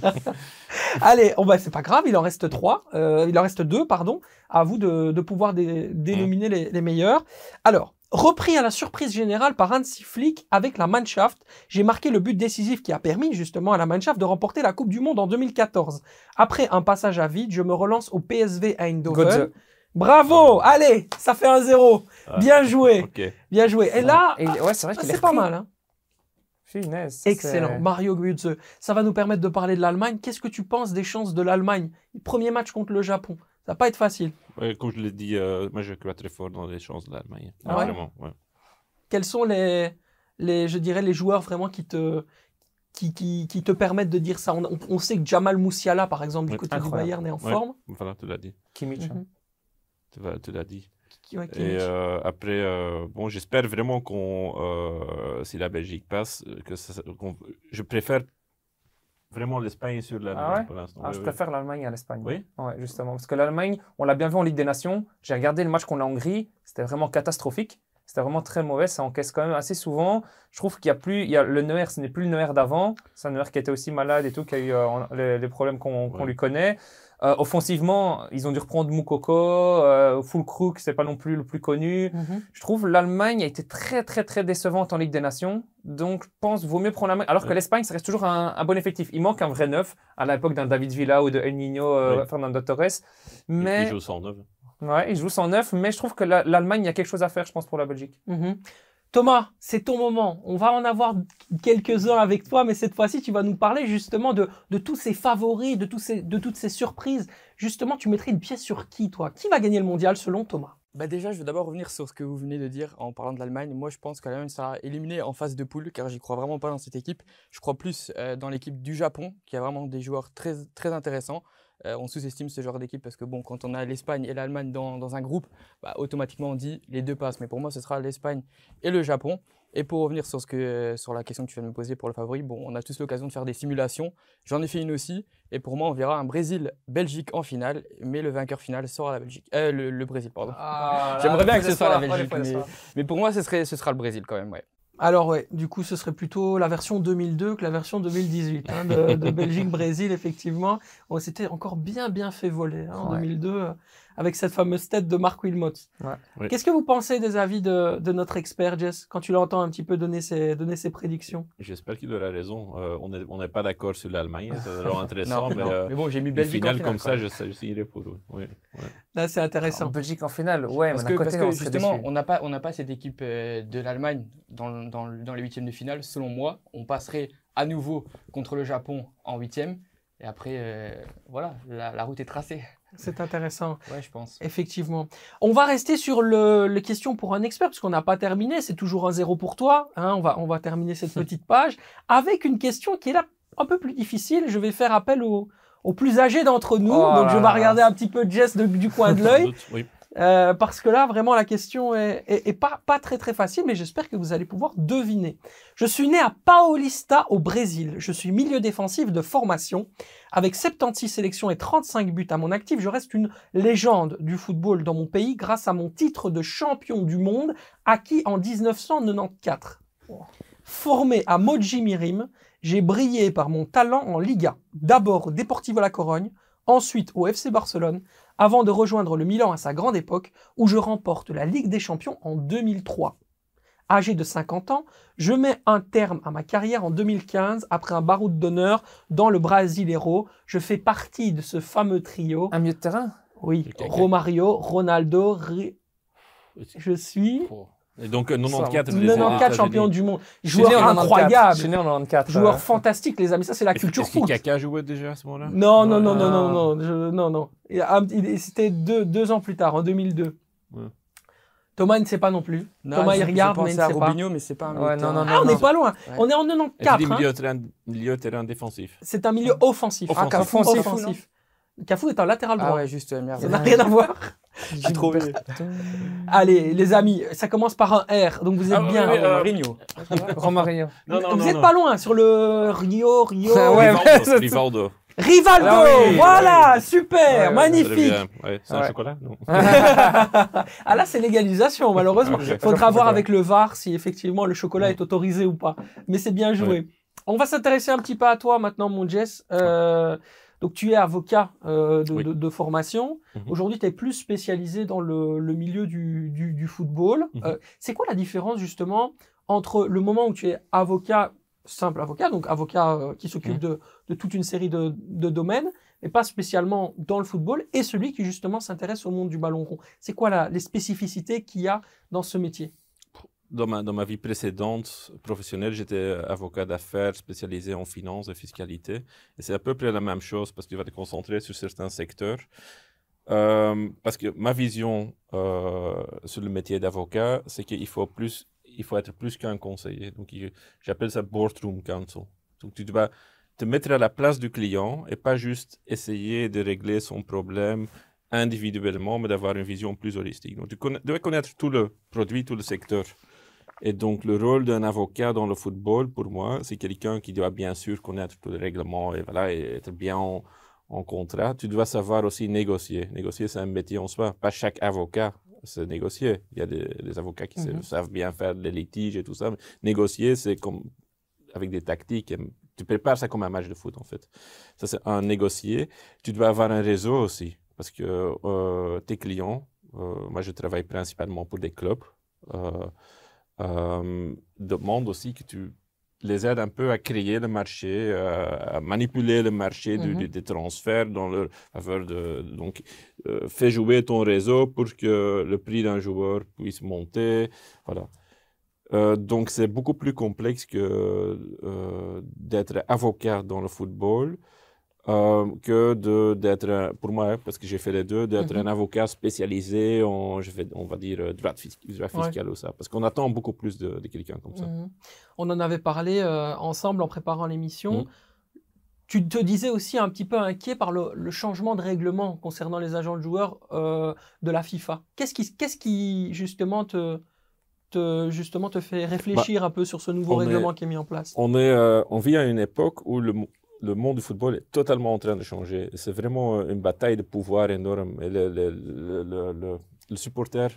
Allez, oh bah c'est pas grave, il en reste trois, euh, il en reste deux, pardon. À vous de, de pouvoir dé- dénominer les, les meilleurs. Alors, repris à la surprise générale par Hansi Flick avec la Mannschaft, j'ai marqué le but décisif qui a permis justement à la Mannschaft de remporter la Coupe du Monde en 2014. Après un passage à vide, je me relance au PSV Eindhoven. Godze. Bravo, allez, ça fait un zéro. Bien joué, bien joué. Et là, ouais, c'est vrai ah, pas mal. Hein. Excellent. Mario Götze. Ça va nous permettre de parler de l'Allemagne. Qu'est-ce que tu penses des chances de l'Allemagne? Premier match contre le Japon. Ça va pas être facile. Ouais, comme je l'ai dit, euh, moi je crois très fort dans les chances de l'Allemagne. Ah ouais? Vraiment, ouais. Quels sont les, les, je dirais, les joueurs vraiment qui te, qui, qui, qui te permettent de dire ça? On, on- on sait que Jamal Moussiala, par exemple, du Ouais, côté incroyable. du Bayern, est en Ouais. forme. Voilà, tu l'as dit. Kimmich. hein. Mhm. Tu l'as dit. Et euh, après, euh, bon, j'espère vraiment qu'on, euh, si la Belgique passe, que ça- je préfère vraiment l'Espagne sur l'Allemagne Ah ouais? pour l'instant. Ah, Oui, je oui. préfère l'Allemagne à l'Espagne. Oui? Ouais, justement. Parce que l'Allemagne, on l'a bien vu en Ligue des Nations. J'ai regardé le match qu'on a en Hongrie. C'était vraiment catastrophique. C'était vraiment très mauvais. Ça encaisse quand même assez souvent. Je trouve qu'il y a plus. Il y a le Neuer, ce n'est plus le Neuer d'avant. C'est un Neuer qui était aussi malade et tout, qui a eu euh, les, les problèmes qu'on lui connaît. Euh, offensivement, ils ont dû reprendre Moukoko. Euh, Fulkrug, c'est pas non plus le plus connu. Mhm. Je trouve l'Allemagne a été très très très décevante en Ligue des Nations. Donc je pense vaut mieux prendre l'Allemagne. Alors que l'Espagne, ça reste toujours un, un bon effectif. Il manque un vrai neuf à l'époque d'un David Villa ou de El Niño, euh, Oui. Fernando Torres. Il- Mais Il joue 109. ouais, il joue 109. Mais je trouve que la- l'Allemagne, il y a quelque chose à faire, je pense, pour la Belgique. Mhm. Thomas, c'est ton moment. On va en avoir quelques-uns avec toi, mais cette fois-ci, tu vas nous parler justement de, tous ces favoris, de toutes ces surprises. Justement, tu mettrais une pièce sur qui, toi? Qui va gagner le mondial selon Thomas? Bah déjà, je vais d'abord revenir sur ce que vous venez de dire en parlant de l'Allemagne. Moi, je pense que l'Allemagne sera éliminée en phase de poule, car j'y crois vraiment pas dans cette équipe. Je crois plus euh, dans l'équipe du Japon, qui a vraiment des joueurs très, très intéressants. Euh, on sous-estime ce genre d'équipe parce que bon, quand on a l'Espagne et l'Allemagne dans, dans un groupe, bah, automatiquement on dit les deux passent. Mais pour moi, ce sera l'Espagne et le Japon. Et pour revenir sur, ce que, sur la question que tu viens de me poser pour le favori, bon, on a tous l'occasion de faire des simulations. J'en ai fait une aussi. Et pour moi, on verra un Brésil-Belgique en finale, mais le vainqueur final sera la Belgique. Euh, le, le Brésil, pardon. Ah, (laughs) J'aimerais bien que ce soit la Belgique, mais, mais pour moi, ce, serait, ce sera le Brésil quand même, ouais. Alors ouais, du coup, ce serait plutôt la version 2002 que la version 2018 hein, de, de (laughs) Belgique-Brésil, effectivement. On s'était encore bien bien fait voler hein, en Ouais. 2002 euh, avec cette fameuse tête de Marc Wilmot. Ouais. Oui. Qu'est-ce que vous pensez des avis de, de notre expert Jess quand tu l'entends un petit peu donner ses, donner ses prédictions? J'espère qu'il aura raison. Euh, on n'est on n'est pas d'accord sur l'Allemagne, c'est (laughs) vraiment intéressant, Non, mais, non. euh, mais bon, j'ai mis Belgique en finale finale. comme ça, je, je signerai pour eux. Oui, ouais. Là, c'est En intéressant. Belgique en finale, ouais, Parce que, d'un côté, parce que on serait justement, on n'a pas, on n'a pas cette équipe euh, de l'Allemagne dans, dans, le- dans les huitièmes de finale. Selon moi, on passerait à nouveau contre le Japon en huitième. Et après, euh, voilà, la, la route est tracée. C'est intéressant. Ouais, je pense. Effectivement. On va rester sur le, les questions pour un expert, parce qu'on n'a pas terminé. C'est toujours un zéro pour toi. hein. on, va, on va terminer cette (laughs) petite page avec une question qui est là un peu plus difficile. Je vais faire appel aux, aux plus âgés d'entre nous. Oh Donc, là je vais là. regarder un petit peu Jess de- du coin de (laughs) l'œil. oui. Euh, parce que là, vraiment, la question est, pas, très facile, mais j'espère que vous allez pouvoir deviner. Je suis né à Paulista au Brésil. Je suis milieu défensif de formation. Avec 76 sélections et 35 buts à mon actif, je reste une légende du football dans mon pays grâce à mon titre de champion du monde acquis en 1994. Formé à Moji Mirim, j'ai brillé par mon talent en Liga. D'abord au Deportivo La Corogne, ensuite au FC Barcelone, avant de rejoindre le Milan à sa grande époque, où je remporte la Ligue des Champions en 2003. Âgé de 50 ans, je mets un terme à ma carrière en 2015 après un baroud d'honneur dans le Brasileiro. Je fais partie de ce fameux trio. Un milieu de terrain? Oui. Romario, Ronaldo, Ri- je suis Et donc, euh, 94, les 94 champion du monde. Joueur 94. incroyable. Je suis né en 94. Joueur euh, fantastique, les amis. Ça, c'est la culture Est-ce que foot. Kaka jouait déjà à ce moment-là? Non, non, non, non, Ah. non, non, non, non. Il- C'était deux, deux ans plus tard, en 2002. Ouais. Thomas il ne sait pas non plus. Non, Thomas, il regarde, mais il ne à sait pas. Mais c'est pas un Ouais, non, non, terrain. Ah, on non. n'est pas loin. Ouais. On est en Et tu dis 94. hein. milieu, terrain, milieu terrain défensif. C'est un milieu offensif. Offensif. Ah, Offensif, est un latéral droit. Ah ouais, juste euh, merde. Ça n'a rien à voir. J'ai trop oublié. Allez, les amis, ça commence par un R, donc vous êtes Ah, oui, bien. oui, euh. Non, non, vous non, n'êtes non. pas loin sur le Rio, Rio. Ah ouais, Rivaldo, (laughs) Rivaldo. Rivaldo, Ah oui, voilà, oui. super, Ouais, magnifique. Ouais, c'est un chocolat Non. (laughs) ah là, c'est l'égalisation, malheureusement. Il faudra voir avec le VAR si effectivement le chocolat est autorisé ou pas. Mais c'est bien joué. On va s'intéresser un petit peu à toi maintenant, mon Jess. Euh, donc, tu es avocat euh, de, Oui. de- de formation. Mhm. Aujourd'hui, tu es plus spécialisé dans le, le milieu du, du- du football. Mhm. Euh, c'est quoi la différence, justement, entre le moment où tu es avocat, simple avocat, donc avocat euh, qui s'occupe Mhm. de, de toute une série de, de domaines, mais pas spécialement dans le football, et celui qui, justement, s'intéresse au monde du ballon rond? C'est quoi la- les spécificités qu'il y a dans ce métier? Dans ma, vie précédente professionnelle, j'étais avocat d'affaires spécialisé en finance et fiscalité. Et c'est à peu près la même chose parce que tu vas te concentrer sur certains secteurs. Euh, parce que ma vision euh, sur le métier d'avocat, c'est qu'il faut, plus, il faut être plus qu'un conseiller. Donc, j'appelle ça boardroom counsel. Donc, tu dois te mettre à la place du client et pas juste essayer de régler son problème individuellement, mais d'avoir une vision plus holistique. Donc, tu connais- dois connaître tout le produit, tout le secteur. Et donc, le rôle d'un avocat dans le football, pour moi, c'est quelqu'un qui doit bien sûr connaître tous les règlements et, voilà, et être bien en, en contrat. Tu dois savoir aussi négocier. Négocier, c'est un métier en soi. Pas chaque avocat sait négocier. Il y a des, des avocats qui Mhm. savent bien faire des litiges et tout ça. Mais négocier, c'est comme avec des tactiques. Et Tu prépares ça comme un match de foot, en fait. Ça, c'est un négocier. Tu dois avoir un réseau aussi. Parce que euh, tes clients, euh, moi, je travaille principalement pour des clubs, euh, euh, demandent aussi que tu les aides un peu à créer le marché, euh, à manipuler le marché Mhm. du- des transferts dans leur faveur. De, donc, euh, fais jouer ton réseau pour que le prix d'un joueur puisse monter. Voilà. Euh, donc, c'est beaucoup plus complexe que d'être avocat dans le football. Euh, que d'être, pour moi, parce que j'ai fait les deux, d'être Mhm. un avocat spécialisé en, je on va dire, euh, droit, fis- droit Ouais. fiscal ou ça. Parce qu'on attend beaucoup plus de, de quelqu'un comme ça. Mhm. On en avait parlé euh, ensemble en préparant l'émission. Mhm. Tu te disais aussi un petit peu inquiet par le, le changement de règlement concernant les agents de joueurs euh, de la FIFA. Qu'est-ce qui, qu'est-ce qui justement te, te, justement te fait réfléchir un peu sur ce nouveau est- règlement qui est mis en place? On, est, euh, on vit à une époque où le, le monde du football est totalement en train de changer. C'est vraiment une bataille de pouvoir énorme. Et le, le- le- le- le- le supporter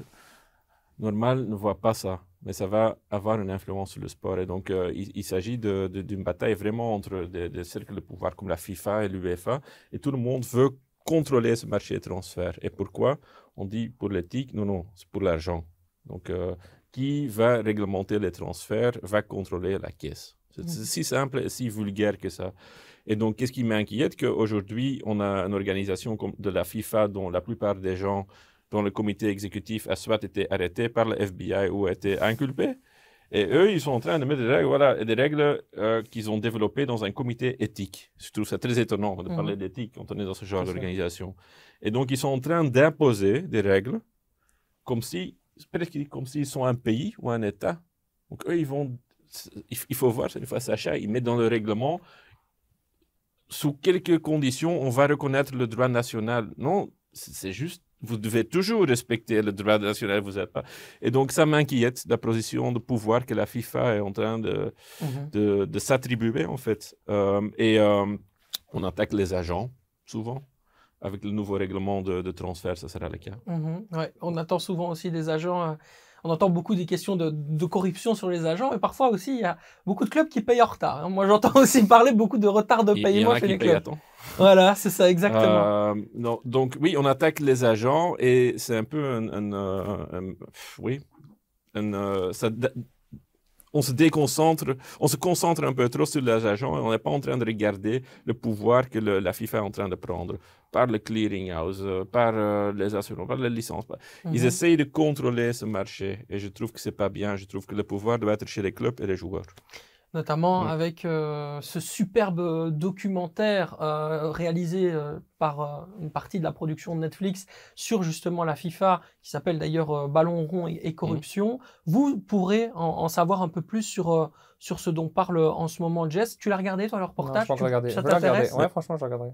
normal ne voit pas ça. Mais ça va avoir une influence sur le sport. Et donc, euh, il, il s'agit d'une bataille vraiment entre des, des cercles de pouvoir comme la FIFA et l'UEFA. Et tout le monde veut contrôler ce marché de transfert. Et pourquoi? On dit pour l'éthique, non, non, c'est pour l'argent. Donc, euh, qui va réglementer les transferts va contrôler la caisse. C'est si simple et si vulgaire que ça. Et donc, qu'est-ce qui m'inquiète Qu'aujourd'hui, on a une organisation de la FIFA dont la plupart des gens dans le comité exécutif a soit été arrêtés par le FBI ou été inculpés. Et eux, ils sont en train de mettre des règles, voilà, des règles euh, qu'ils ont développées dans un comité éthique. Je trouve ça très étonnant de parler d'éthique quand on est dans ce genre C'est d'organisation. Et donc, ils sont en train d'imposer des règles comme si, presque comme s'ils sont un pays ou un État. Donc, eux, ils vont, il il faut voir, une fois Sacha, ils mettent dans le règlement sous quelques conditions on va reconnaître le droit national. Non, c'est juste, vous devez toujours respecter le droit national, vous êtes pas. Et donc, ça m'inquiète, la position de pouvoir que la FIFA est en train de, Mhm. de, de s'attribuer, en fait. Euh, et euh, on attaque les agents, souvent. Avec le nouveau règlement de, de transfert, ça sera le cas. Mhm, ouais. On attend souvent aussi des agents. euh, on entend beaucoup des questions de, de corruption sur les agents, et parfois aussi il y a beaucoup de clubs qui payent en retard. hein. Moi, j'entends (laughs) aussi parler beaucoup de retard de paiement chez qui les clubs. à temps. Voilà, c'est ça, exactement. Euh, non, donc oui, on attaque les agents et c'est un peu un, un, euh, un- oui, un, euh, ça on se déconcentre, on se concentre un peu trop sur les agents et on n'est pas en train de regarder le pouvoir que le- la FIFA est en train de prendre par le clearinghouse, euh, par euh, les assurances, par les licences. par- Ils Mhm. essayent de contrôler ce marché et je trouve que c'est pas bien. Je trouve que le pouvoir doit être chez les clubs et les joueurs. Notamment Mm. avec euh, ce superbe documentaire euh, réalisé euh, par euh, une partie de la production de Netflix sur justement la FIFA, qui s'appelle d'ailleurs euh, Ballon rond et, et corruption. Vous pourrez en, en savoir un peu plus sur, euh, sur ce dont parle en ce moment Jess. Tu l'as regardé, toi, le Non, reportage? je pas Tu-. Ça t'intéresse? Ouais, franchement, je regarderai.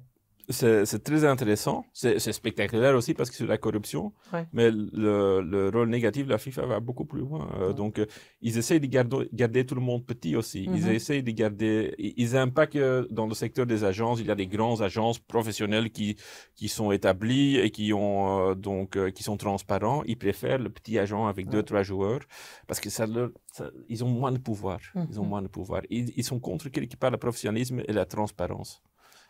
C'est c'est très intéressant. C'est c'est spectaculaire aussi parce que c'est la corruption. Ouais. Mais le, le rôle négatif de la FIFA va beaucoup plus loin. Euh, Ouais. Donc, euh, ils essayent de garder, garder tout le monde petit aussi. Ils Mhm. essayent de garder. Ils aiment pas que dans le secteur des agences, il y a des grandes agences professionnelles qui, qui sont établies et qui, ont, euh, donc, euh, qui sont transparents. Ils préfèrent le petit agent avec deux, trois joueurs parce que ça leur, ça- ils ont moins de pouvoir. Ils ont Mhm. moins de pouvoir. Ils, ils sont contre quelque part le professionnalisme et la transparence.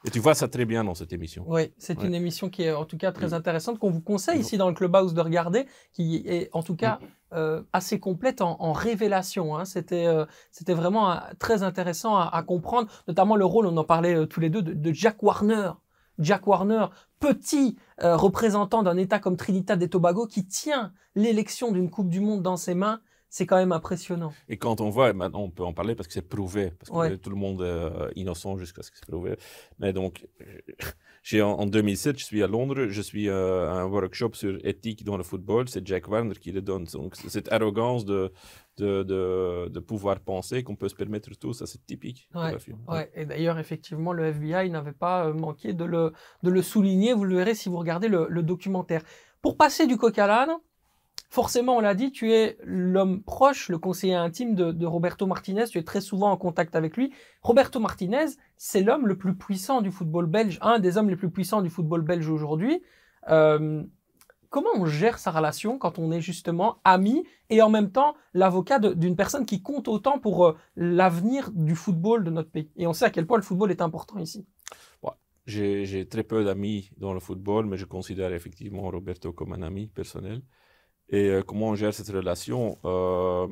Et tu vois ça très bien dans cette émission. Oui, c'est Ouais. une émission qui est en tout cas très Mm. intéressante, qu'on vous conseille Mm. ici dans le Clubhouse de regarder, qui est en tout cas euh, assez complète en, en révélation. hein. C'était euh, c'était vraiment euh, très intéressant à, à comprendre, notamment le rôle, on en parlait euh, tous les deux, de, de Jack Warner. Jack Warner, petit représentant d'un État comme Trinidad et Tobago, qui tient l'élection d'une Coupe du Monde dans ses mains, c'est quand même impressionnant. Et quand on voit, et maintenant on peut en parler parce que c'est prouvé, parce que Ouais. tout le monde est euh, innocent jusqu'à ce que c'est prouvé. Mais donc, (laughs) j'ai en, en 2007, je suis à Londres, je suis euh, à un workshop sur éthique dans le football, c'est Jack Warner qui le donne. Donc, cette arrogance de, de, de, de pouvoir penser qu'on peut se permettre tout, ça c'est typique. de la. Ouais, et d'ailleurs, effectivement, le FBI n'avait pas euh, manqué de le, de le souligner. Vous le verrez si vous regardez le, le documentaire. Pour passer du coq à l'âne, forcément, on l'a dit, tu es l'homme proche, le conseiller intime de, Roberto Martinez. Tu es très souvent en contact avec lui. Roberto Martinez, c'est l'homme le plus puissant du football belge, un des hommes les plus puissants du football belge aujourd'hui. Euh, comment on gère sa relation quand on est justement ami et en même temps l'avocat d'une personne qui compte autant pour euh, l'avenir du football de notre pays? Et on sait à quel point le football est important ici. J'ai très peu d'amis dans le football, mais je considère effectivement Roberto comme un ami personnel. Et euh, comment on gère cette relation euh,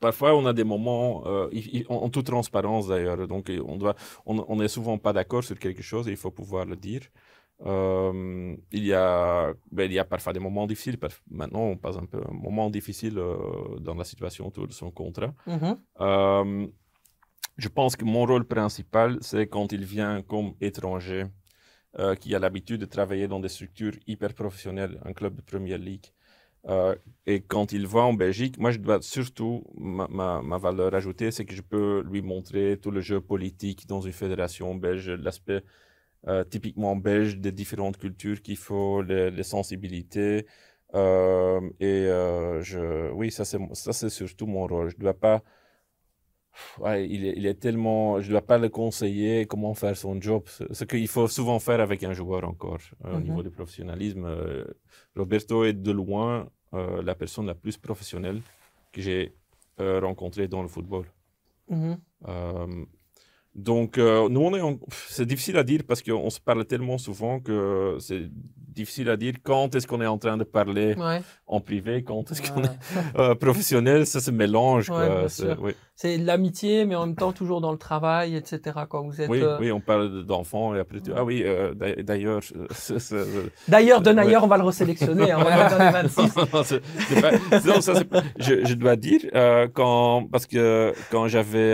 Parfois, on a des moments, euh, en, en toute transparence d'ailleurs, donc on doit, on on n'est souvent pas d'accord sur quelque chose et il faut pouvoir le dire. Euh, il, y a, ben, il y a parfois des moments difficiles. Maintenant, on passe un peu un moment difficile euh, dans la situation autour de son contrat. Mhm. Euh, je pense que mon rôle principal, c'est quand il vient comme étranger, euh, qui a l'habitude de travailler dans des structures hyper professionnelles, un club de première ligue. Euh, et quand il va en Belgique, moi, je dois surtout, ma, valeur ajoutée, c'est que je peux lui montrer tout le jeu politique dans une fédération belge, l'aspect euh, typiquement belge des différentes cultures qu'il faut, les, sensibilités, Euh, et je, oui, ça c'est surtout mon rôle. Je dois pas. Ouais, il, est, il est tellement. Je dois pas le conseiller comment faire son job. Ce qu'il faut souvent faire avec un joueur encore euh, au Mhm. niveau du professionnalisme. euh, Roberto est de loin euh, la personne la plus professionnelle que j'ai rencontrée dans le football. Mhm. Donc, nous, on est en- c'est difficile à dire parce qu'on se parle tellement souvent que c'est difficile à dire quand est-ce qu'on est en train de parler Ouais. en privé, quand est-ce qu'on est euh, professionnel, ça se mélange. Ouais, C'est- oui, l'amitié, mais en même temps toujours dans le travail, etc. Quoi. Vous êtes. oui, euh, oui, on parle d'enfants et après tu... Ah oui, euh, d'a- d'ailleurs... (laughs) D'ailleurs, de Ouais. On va le resélectionner. hein, on va le mettre dans les 26. Non, c'est- c'est pas- non, ça, c'est pas- je, je dois dire, quand, parce que quand j'avais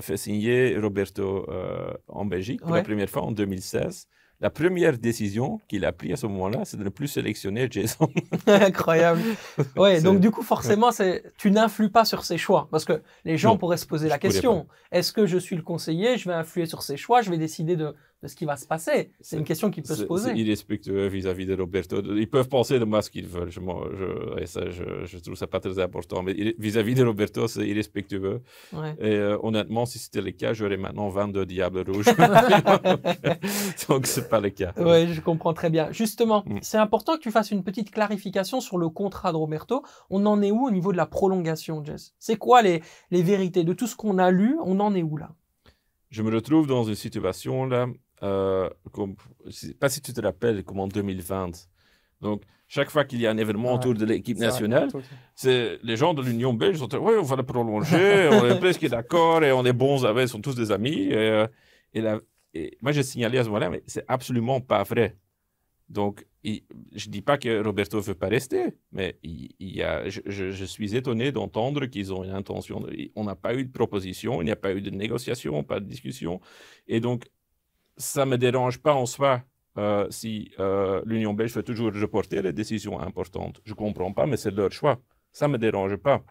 fait signer Roberto en Belgique pour la première fois en 2016, la première décision qu'il a prise à ce moment-là, c'est de ne plus sélectionner Jason. (laughs) Incroyable. (laughs) Ouais, donc du coup, forcément, c'est tu n'influes pas sur ses choix. Parce que les gens Non, pourraient se poser la question. Est-ce que je suis le conseiller? Je vais influer sur ses choix Je vais décider de, de ce qui va se passer C'est une question qui peut se C'est c'est poser. irrespectueux vis-à-vis de Roberto. Ils peuvent penser de moi ce qu'ils veulent. Je, je- et ça, je, je trouve ça pas très important. Mais vis-à-vis de Roberto, c'est irrespectueux. Ouais. Et euh, honnêtement, si c'était le cas, j'aurais maintenant 22 diables rouges. (laughs) (laughs) Donc, c'est pas le cas. Ouais, je comprends très bien. Justement, Mm. c'est important que tu fasses une petite clarification sur le contrat de Roberto. On en est où au niveau de la prolongation, Jess? C'est quoi les, les vérités? De tout ce qu'on a lu On en est où là? Je me retrouve dans une situation là, euh, comme, je sais pas si tu te rappelles, comme en 2020. Donc, chaque fois qu'il y a un événement Ouais, autour de l'équipe nationale, c'est les gens de l'Union belge sont oui, on va le prolonger, on est (laughs) presque d'accord et on est bons avec, ils sont tous des amis. Et, euh, et, la- et moi, j'ai signalé à ce moment-là, mais c'est absolument pas vrai. Donc, il- je dis pas que Roberto ne veut pas rester, mais il, il y a, je, je- je suis étonné d'entendre qu'ils ont une intention. de- on n'a pas eu de proposition, il n'y a pas eu de négociation, pas de discussion. Et donc, ça me dérange pas en soi euh, si euh, l'Union belge fait toujours reporter les décisions importantes. Je comprends pas, mais c'est leur choix. Ça me dérange pas.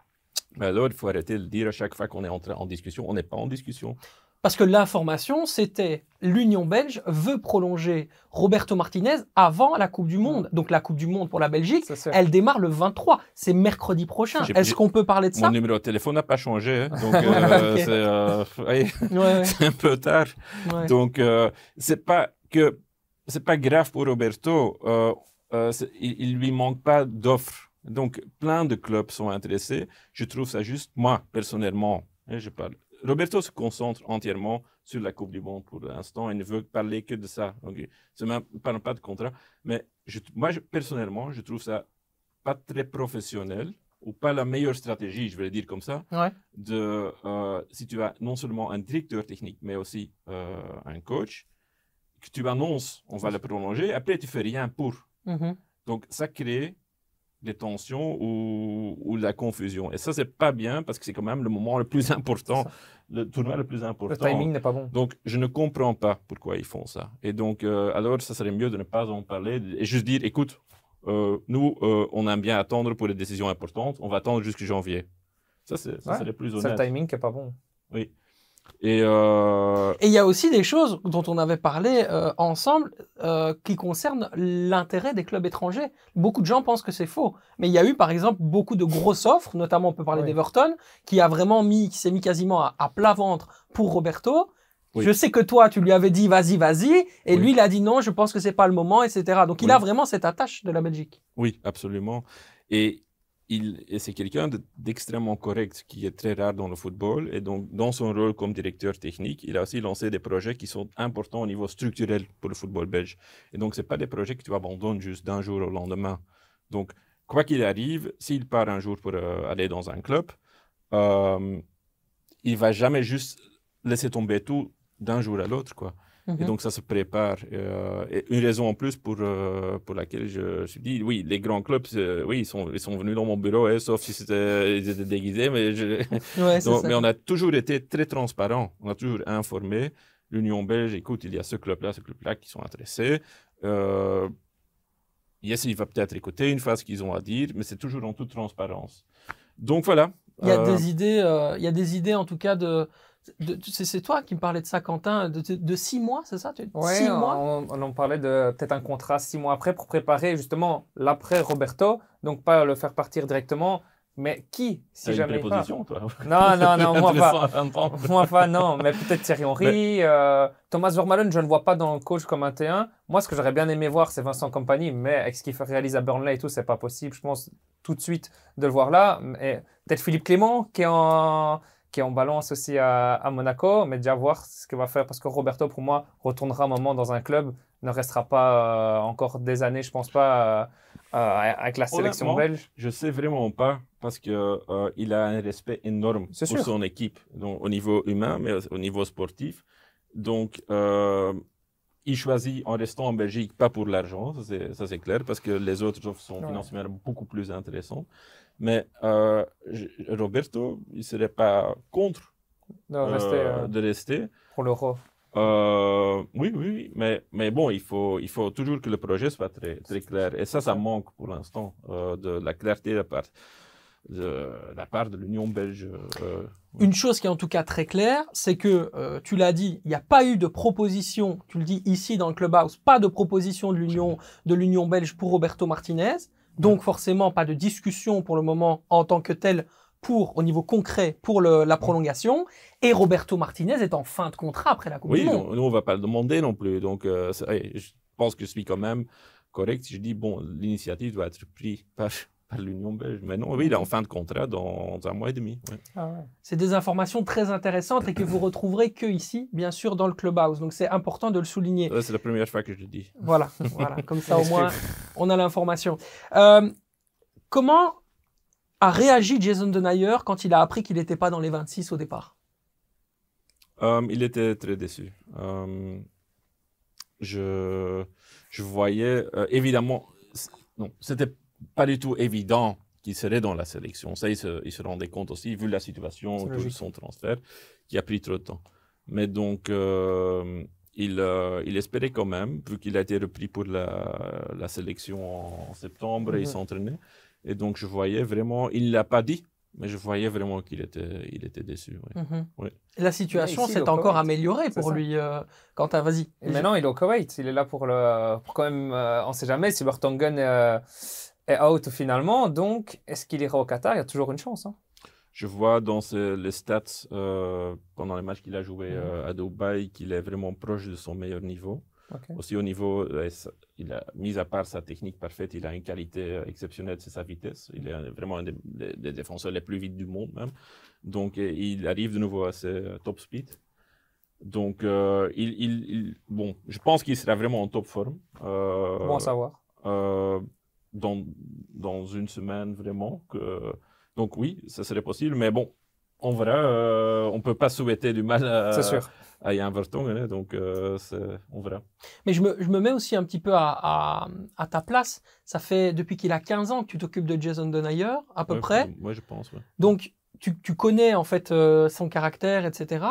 Mais alors, il faut arrêter de dire à chaque fois qu'on est en, train- en discussion. On n'est pas en discussion. Parce que l'information, c'était l'Union belge veut prolonger Roberto Martinez avant la Coupe du Monde. Donc la Coupe du Monde pour la Belgique, elle démarre le 23. C'est mercredi prochain. J'ai- Est-ce qu'on peut parler de Mon ça numéro de téléphone n'a pas changé. hein. donc, (laughs) euh, c'est euh, oui, Ouais, ouais, (laughs) c'est un peu tard. ouais. Donc, euh, c'est pas que c'est pas grave pour Roberto. Euh, euh, il, il lui manque pas d'offres. Donc, plein de clubs sont intéressés. Je trouve ça juste, moi, personnellement, hein, je parle. Roberto se concentre entièrement sur la Coupe du Monde pour l'instant. Il ne veut parler que de ça. Donc, il ne parle pas de contrat. Mais je- moi, je- personnellement, je trouve ça pas très professionnel ou pas la meilleure stratégie, je vais le dire comme ça, Ouais. de, euh, si tu as non seulement un directeur technique, mais aussi euh, un coach, que tu annonces, on va le prolonger, après tu fais rien pour. Mhm. Donc ça crée des tensions ou, ou de la confusion. Et ça, c'est pas bien parce que c'est quand même le moment le plus important, le tournoi le plus Le important. timing n'est pas bon. Donc, je ne comprends pas pourquoi ils font ça. Et donc, euh, alors, ça serait mieux de ne pas en parler et juste dire, écoute, euh, nous, euh, on aime bien attendre pour les décisions importantes, on va attendre jusqu'à janvier. Ça, c'est, ça Ouais, serait plus C'est le honnête. timing qui n'est pas bon. Et euh, Et il y a aussi des choses dont on avait parlé euh, ensemble euh, qui concernent l'intérêt des clubs étrangers. Beaucoup de gens pensent que c'est faux, mais il y a eu par exemple beaucoup de grosses offres, notamment on peut parler Oui. d'Everton, qui a vraiment mis, qui s'est mis quasiment à, à plat ventre pour Roberto. Oui. Je sais que toi, tu lui avais dit vas-y, vas-y, et Oui. lui, il a dit non, je pense que c'est pas le moment, etc. Donc il a vraiment cette attache de la Belgique. oui, absolument. Et, il, c'est quelqu'un de- d'extrêmement correct qui est très rare dans le football. Et donc, dans son rôle comme directeur technique, il a aussi lancé des projets qui sont importants au niveau structurel pour le football belge. Et donc, ce pas des projets que tu abandonnes juste d'un jour au lendemain. Donc, quoi qu'il arrive, s'il part un jour pour euh, aller dans un club, euh, il va jamais juste laisser tomber tout d'un jour à l'autre, quoi. Et Mhm. donc, ça se prépare. Euh, et une raison en plus pour, euh, pour laquelle je me suis dit, oui, les grands clubs, c'est- oui, ils sont, ils sont venus dans mon bureau, hein, sauf si c'était, ils étaient déguisés, mais, je- (laughs) Ouais, (laughs) c'est donc, ça. mais on a toujours été très transparent. On a toujours informé l'Union belge, écoute, il y a ce club-là, ce club-là qui sont intéressés. Euh, yes, il va peut-être écouter une fois ce qu'ils ont à dire, mais c'est toujours en toute transparence. Donc voilà. Il y a Euh, des idées, euh, il y a des idées en tout cas de- c'est toi qui me parlais de ça, Quentin, de, de- de six mois, c'est ça tu- Ouais, Six mois? on, on en parlait de peut-être un contrat six mois après pour préparer justement l'après Roberto, donc pas le faire partir directement, mais qui, si T'as une jamais pas? toi. Non, non, non, (laughs) moi pas. Moi pas, non, mais peut-être Thierry Henry, euh, Thomas Vermaelen, je ne vois pas dans le coach comme un T1. Moi, ce que j'aurais bien aimé voir, c'est Vincent Compagnie, mais avec ce qu'il fait réalise à Burnley et tout, c'est pas possible, je pense, tout de suite de le voir là. Et peut-être Philippe Clément, qui est en, qui est en balance aussi à, à Monaco, mais déjà voir ce qu'il va faire, parce que Roberto, pour moi, retournera un moment dans un club, ne restera pas euh, encore des années, je pense pas, euh, euh, avec la sélection belge. Je sais vraiment pas parce euh, il a un respect énorme pour sûr. son équipe, donc au niveau humain, mais au niveau sportif. Donc, il choisit en restant en Belgique, pas pour l'argent, ça c'est- ça c'est clair, parce que les autres offres sont Ouais. financièrement beaucoup plus intéressantes. Mais euh, Roberto, il serait pas contre De euh, rester euh, de rester. pour l'euro. Euh, oui, oui, oui, mais, mais bon, il faut, il faut toujours que le projet soit très, très clair. Et ça, ça manque pour l'instant, euh, de la clarté de la part de, la part de l'Union belge. euh, Une chose qui est en tout cas très claire, c'est que, euh, tu l'as dit, il n'y a pas eu de proposition, tu le dis ici dans le clubhouse, pas de proposition de l'Union, de l'Union belge pour Roberto Martinez. Donc forcément, pas de discussion pour le moment en tant que tel pour, au niveau concret, pour le- la prolongation. Et Roberto Martinez est en fin de contrat après la Coupe oui, du Monde. nous, nous, on va pas le demander non plus. Donc, euh, et je pense que je suis quand même correct si je dis, bon, l'initiative doit être prise par, par l'Union belge. Mais non, oui, il est en fin de contrat dans un mois et demi. ouais. Ah C'est des informations très intéressantes et que vous retrouverez que ici, bien sûr, dans le clubhouse. Donc c'est important de le souligner. C'est la première fois que je le dis. Voilà, voilà. Comme ça, (laughs) au moins, on a l'information. Euh, comment a réagi Jason Denayer quand il a appris qu'il n'était pas dans les 26 au départ? Euh, il était très déçu. Euh, je, je voyais, évidemment, non, c'était pas du tout évident qu'il serait dans la sélection. Ça, il se, il se rendait compte aussi, vu la situation autour de son transfert, qui a pris trop de temps. Mais donc, euh, il, euh, il espérait quand même, vu qu'il a été repris pour la, la sélection en septembre et il s'entraînait. Et donc, je voyais vraiment, il ne l'a pas dit, mais je voyais vraiment qu'il était, il était déçu. Mhm. Oui. La situation s'est encore Koweït. améliorée pour lui. Euh, Quentin, vas-y. Et maintenant, il est au Koweït. Il est là pour le. Pour quand même. euh, on sait jamais si Vertonghen euh, est out finalement. Donc, est-ce qu'il ira au Qatar? Il y a toujours une chance. Hein. Je vois dans ce- les stats euh, pendant les matchs qu'il a joué Mhm. euh, à Dubaï qu'il est vraiment proche de son meilleur niveau. Aussi au niveau, euh, il a, mis à part sa technique parfaite, il a une qualité exceptionnelle, c'est sa vitesse. Il est vraiment un des, défenseurs les plus vite du monde même. Donc il arrive de nouveau à ses top speed. Donc euh, il, il- il- bon, je pense qu'il sera vraiment en top forme. Euh, Bon à savoir. euh, dans, dans une semaine vraiment. Que, donc oui, ça serait possible, mais bon, on verra. euh, on peut pas souhaiter du mal à, C'est sûr. à Jan Vertonghen, donc euh, on verra. Mais je me, je me mets aussi un petit peu à, à, à ta place. Ça fait depuis qu'il a 15 ans que tu t'occupes de Jason Denayer, à peu Ouais, près. Moi, je pense. ouais. Donc, tu, tu connais en fait euh, son caractère, etc.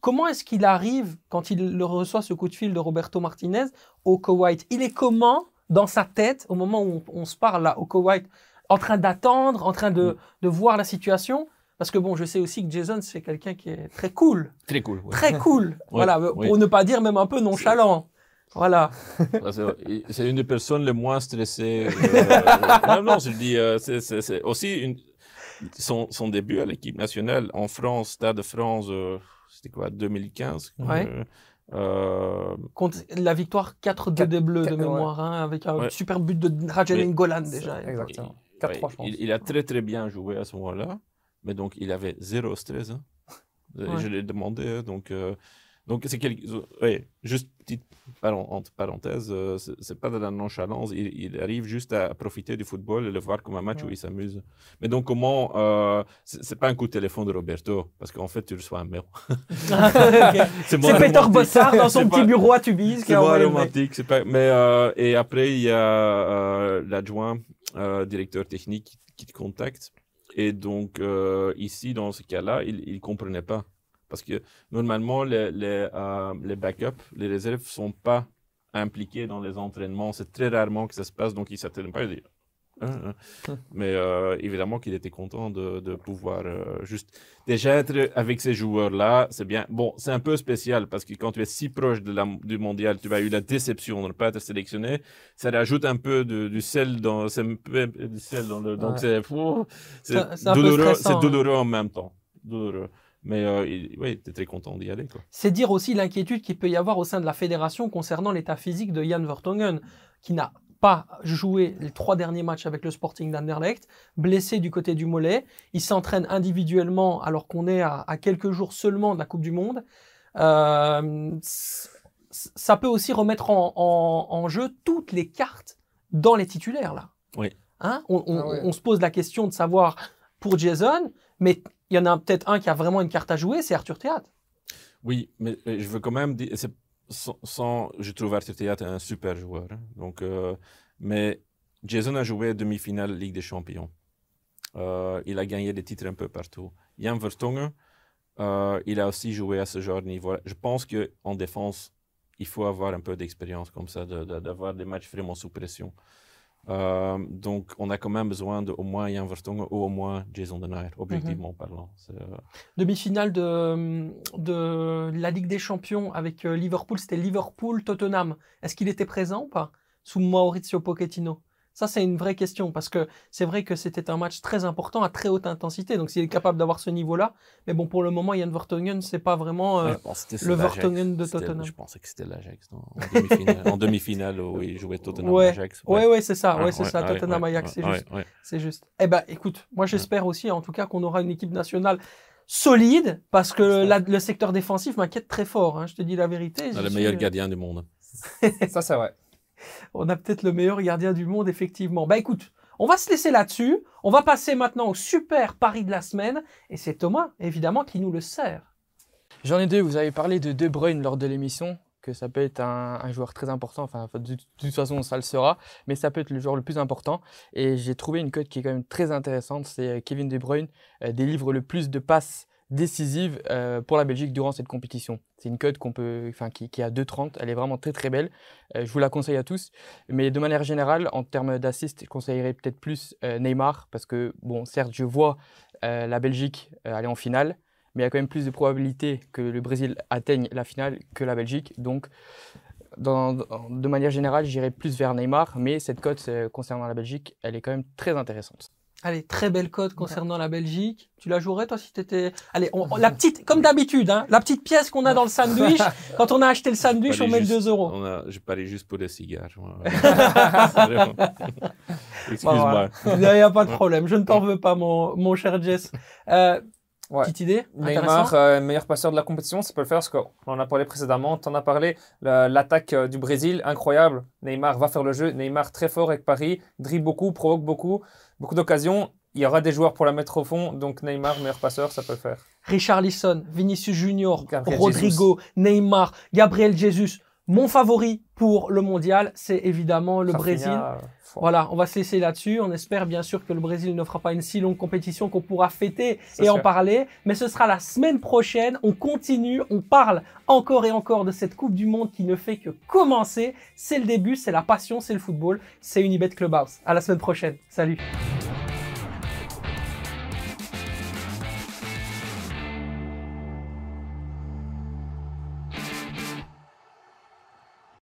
Comment est-ce qu'il arrive, quand il reçoit ce coup de fil de Roberto Martinez, au Koweït Il est comment dans sa tête, au moment où on, on se parle là, au Koweït, en train d'attendre, en train de, de voir la situation Parce que bon, je sais aussi que Jason, c'est quelqu'un qui est très cool, Très cool. ouais. très cool. (laughs) voilà, oui. pour ne pas dire même un peu nonchalant. Voilà. (laughs) C'est une des personnes les moins stressées. euh, (laughs) non, non, je dis, euh, c'est- aussi une, son, son début à l'équipe nationale en France, Stade de France, euh, c'était quoi, 2015 Ouais. Euh, Contre la victoire 4-2 Quatre- des Bleus de ouais. mémoire, hein, avec un Ouais. super but de Rajan Mais- Golan déjà. Exactement. il- 4-3, ouais, je pense. il, il a très très bien joué à ce moment-là, mais donc il avait zéro stress. hein. Je l'ai demandé, hein, donc euh, donc c'est quelque, ouais, juste petite paren- entre parenthèses, euh, c'est pas de la nonchalance, il, il arrive juste à profiter du football et le voir comme un match où il s'amuse. Mais donc comment, euh, c'est pas un coup de téléphone de Roberto, parce qu'en fait tu reçois un mail. C'est Peter. Bossard dans son (laughs) petit pas- bureau à Tubize qui C'est a moins romantique, c'est pas. Mais euh, et après il y a euh, l'adjoint euh, directeur technique qui, qui te contacte. Et donc euh, ici dans ce cas-là, il il comprenait pas parce que normalement les les, euh, les backups, les réserves sont pas impliqués dans les entraînements. C'est très rarement que ça se passe, donc il s'attendait pas. Il dit Hein, hein. (laughs) Mais euh, évidemment qu'il était content de, de pouvoir euh, juste déjà être avec ces joueurs-là, c'est bien. Bon, c'est un peu spécial parce que quand tu es si proche de la, du mondial, tu as eu la déception de ne pas être sélectionné. Ça rajoute un peu de, du sel dans, peu du sel dans le, donc c'est, c'est douloureux, c'est hein. douloureux en même temps. Douloureux. Mais euh, il, oui, tu très content d'y aller. Quoi. C'est dire aussi l'inquiétude qu'il peut y avoir au sein de la fédération concernant l'état physique de Jan Vertonghen, qui n'a pas joué les trois derniers matchs avec le Sporting d'Anderlecht, blessé du côté du mollet. Il s'entraîne individuellement alors qu'on est à, à quelques jours seulement de la Coupe du Monde. Euh, ça peut aussi remettre en, en- en jeu toutes les cartes dans les titulaires là. Oui. Hein? On, on- Ah ouais. on se pose la question de savoir pour Jason, mais il y en a peut-être un qui a vraiment une carte à jouer, c'est Arthur Théâtre. Oui, mais je veux quand même dire, sans, je trouve Arthur Théâtre un super joueur. hein. Donc, euh, mais Jason a joué demi-finale Ligue des Champions. Euh, il a gagné des titres un peu partout. Jan Vertonghen, euh, il a aussi joué à ce genre de niveau. Je pense que en défense, il faut avoir un peu d'expérience comme ça, d'avoir des matchs vraiment sous pression. Euh, donc, on a quand même besoin de au moins Jan Vertonghen ou au moins Jason Denayer, objectivement parlant. C'est, euh, demi-finale de, de la Ligue des Champions avec euh, Liverpool, c'était Liverpool-Tottenham. Est-ce qu'il était présent ou pas Sous Maurizio Pochettino? Ça, c'est une vraie question parce que c'est vrai que c'était un match très important à très haute intensité. Donc, s'il est capable d'avoir ce niveau-là. Mais bon, pour le moment, Yann Vertonghen, c'est pas vraiment. euh, le. Vertonghen de Tottenham. Je pensais que c'était l'Ajax en demi-finale. demi-finale, où il jouait Tottenham Ouais. Ajax. Ouais, ouais, c'est ça. Ouais, Ouais, c'est ouais, ça. ouais, Tottenham ouais, Ajax, c'est ouais, juste. ouais. C'est juste. Eh ben, écoute, moi j'espère aussi, en tout cas, qu'on aura une équipe nationale solide, parce que la- le secteur défensif m'inquiète très fort. hein, je te dis la vérité. On je a le suis- meilleur gardien du monde. (laughs) (laughs) Ça, c'est vrai. On a peut-être le meilleur gardien du monde, effectivement. Bah écoute, on va se laisser là-dessus. On va passer maintenant au super pari de la semaine. Et c'est Thomas, évidemment, qui nous le sert. J'en ai deux. Vous avez parlé de De Bruyne lors de l'émission, que ça peut être un, joueur très important. Enfin, de, de toute façon, ça le sera. Mais ça peut être le joueur le plus important. Et j'ai trouvé une cote qui est quand même très intéressante. C'est euh, Kevin De Bruyne euh, délivre le plus de passes décisives euh, pour la Belgique durant cette compétition. C'est une cote qu'on peut, qui, qui est à 2,30. Elle est vraiment très très belle. Euh, je vous la conseille à tous. Mais de manière générale, en termes d'assist, je conseillerais peut-être plus euh, Neymar parce que, bon, certes, je vois la Belgique aller en finale mais il y a quand même plus de probabilités que le Brésil atteigne la finale que la Belgique. Donc, de manière générale, j'irai plus vers Neymar, mais cette cote concernant la Belgique, elle est quand même très intéressante. Allez, très belle cote concernant la Belgique. Tu la jouerais, toi, si t'étais... Allez, on- on- la (laughs) petite, comme d'habitude, hein, la petite pièce qu'on a dans le (laughs) sandwich. Quand on a acheté le sandwich, on met le juste- 2 euros. On a, je parie juste pour les cigares. (laughs) Excuse-moi. Il n'y a pas de problème. Je ne t'en veux pas, mon, mon cher Jess. Euh, Ouais. Petite idée Neymar, euh, meilleur passeur de la compétition, ça peut le faire parce qu'on en a parlé précédemment. Tu en as parlé, la- l'attaque euh, du Brésil, incroyable. Neymar va faire le jeu. Neymar très fort avec Paris, dribble beaucoup, provoque beaucoup, beaucoup d'occasions. Il y aura des joueurs pour la mettre au fond, donc Neymar, meilleur passeur, ça peut le faire. Richarlison, Vinicius Junior, Gabriel Rodrigo, Neymar, Gabriel Jesus. Mon favori pour le mondial, c'est évidemment le Brésil. Voilà, on va se laisser là-dessus. On espère bien sûr que le Brésil ne fera pas une si longue compétition qu'on pourra fêter et en parler. Mais ce sera la semaine prochaine. On continue, on parle encore et encore de cette Coupe du Monde qui ne fait que commencer. C'est le début, c'est la passion, c'est le football, c'est Unibet Clubhouse. À la semaine prochaine. Salut.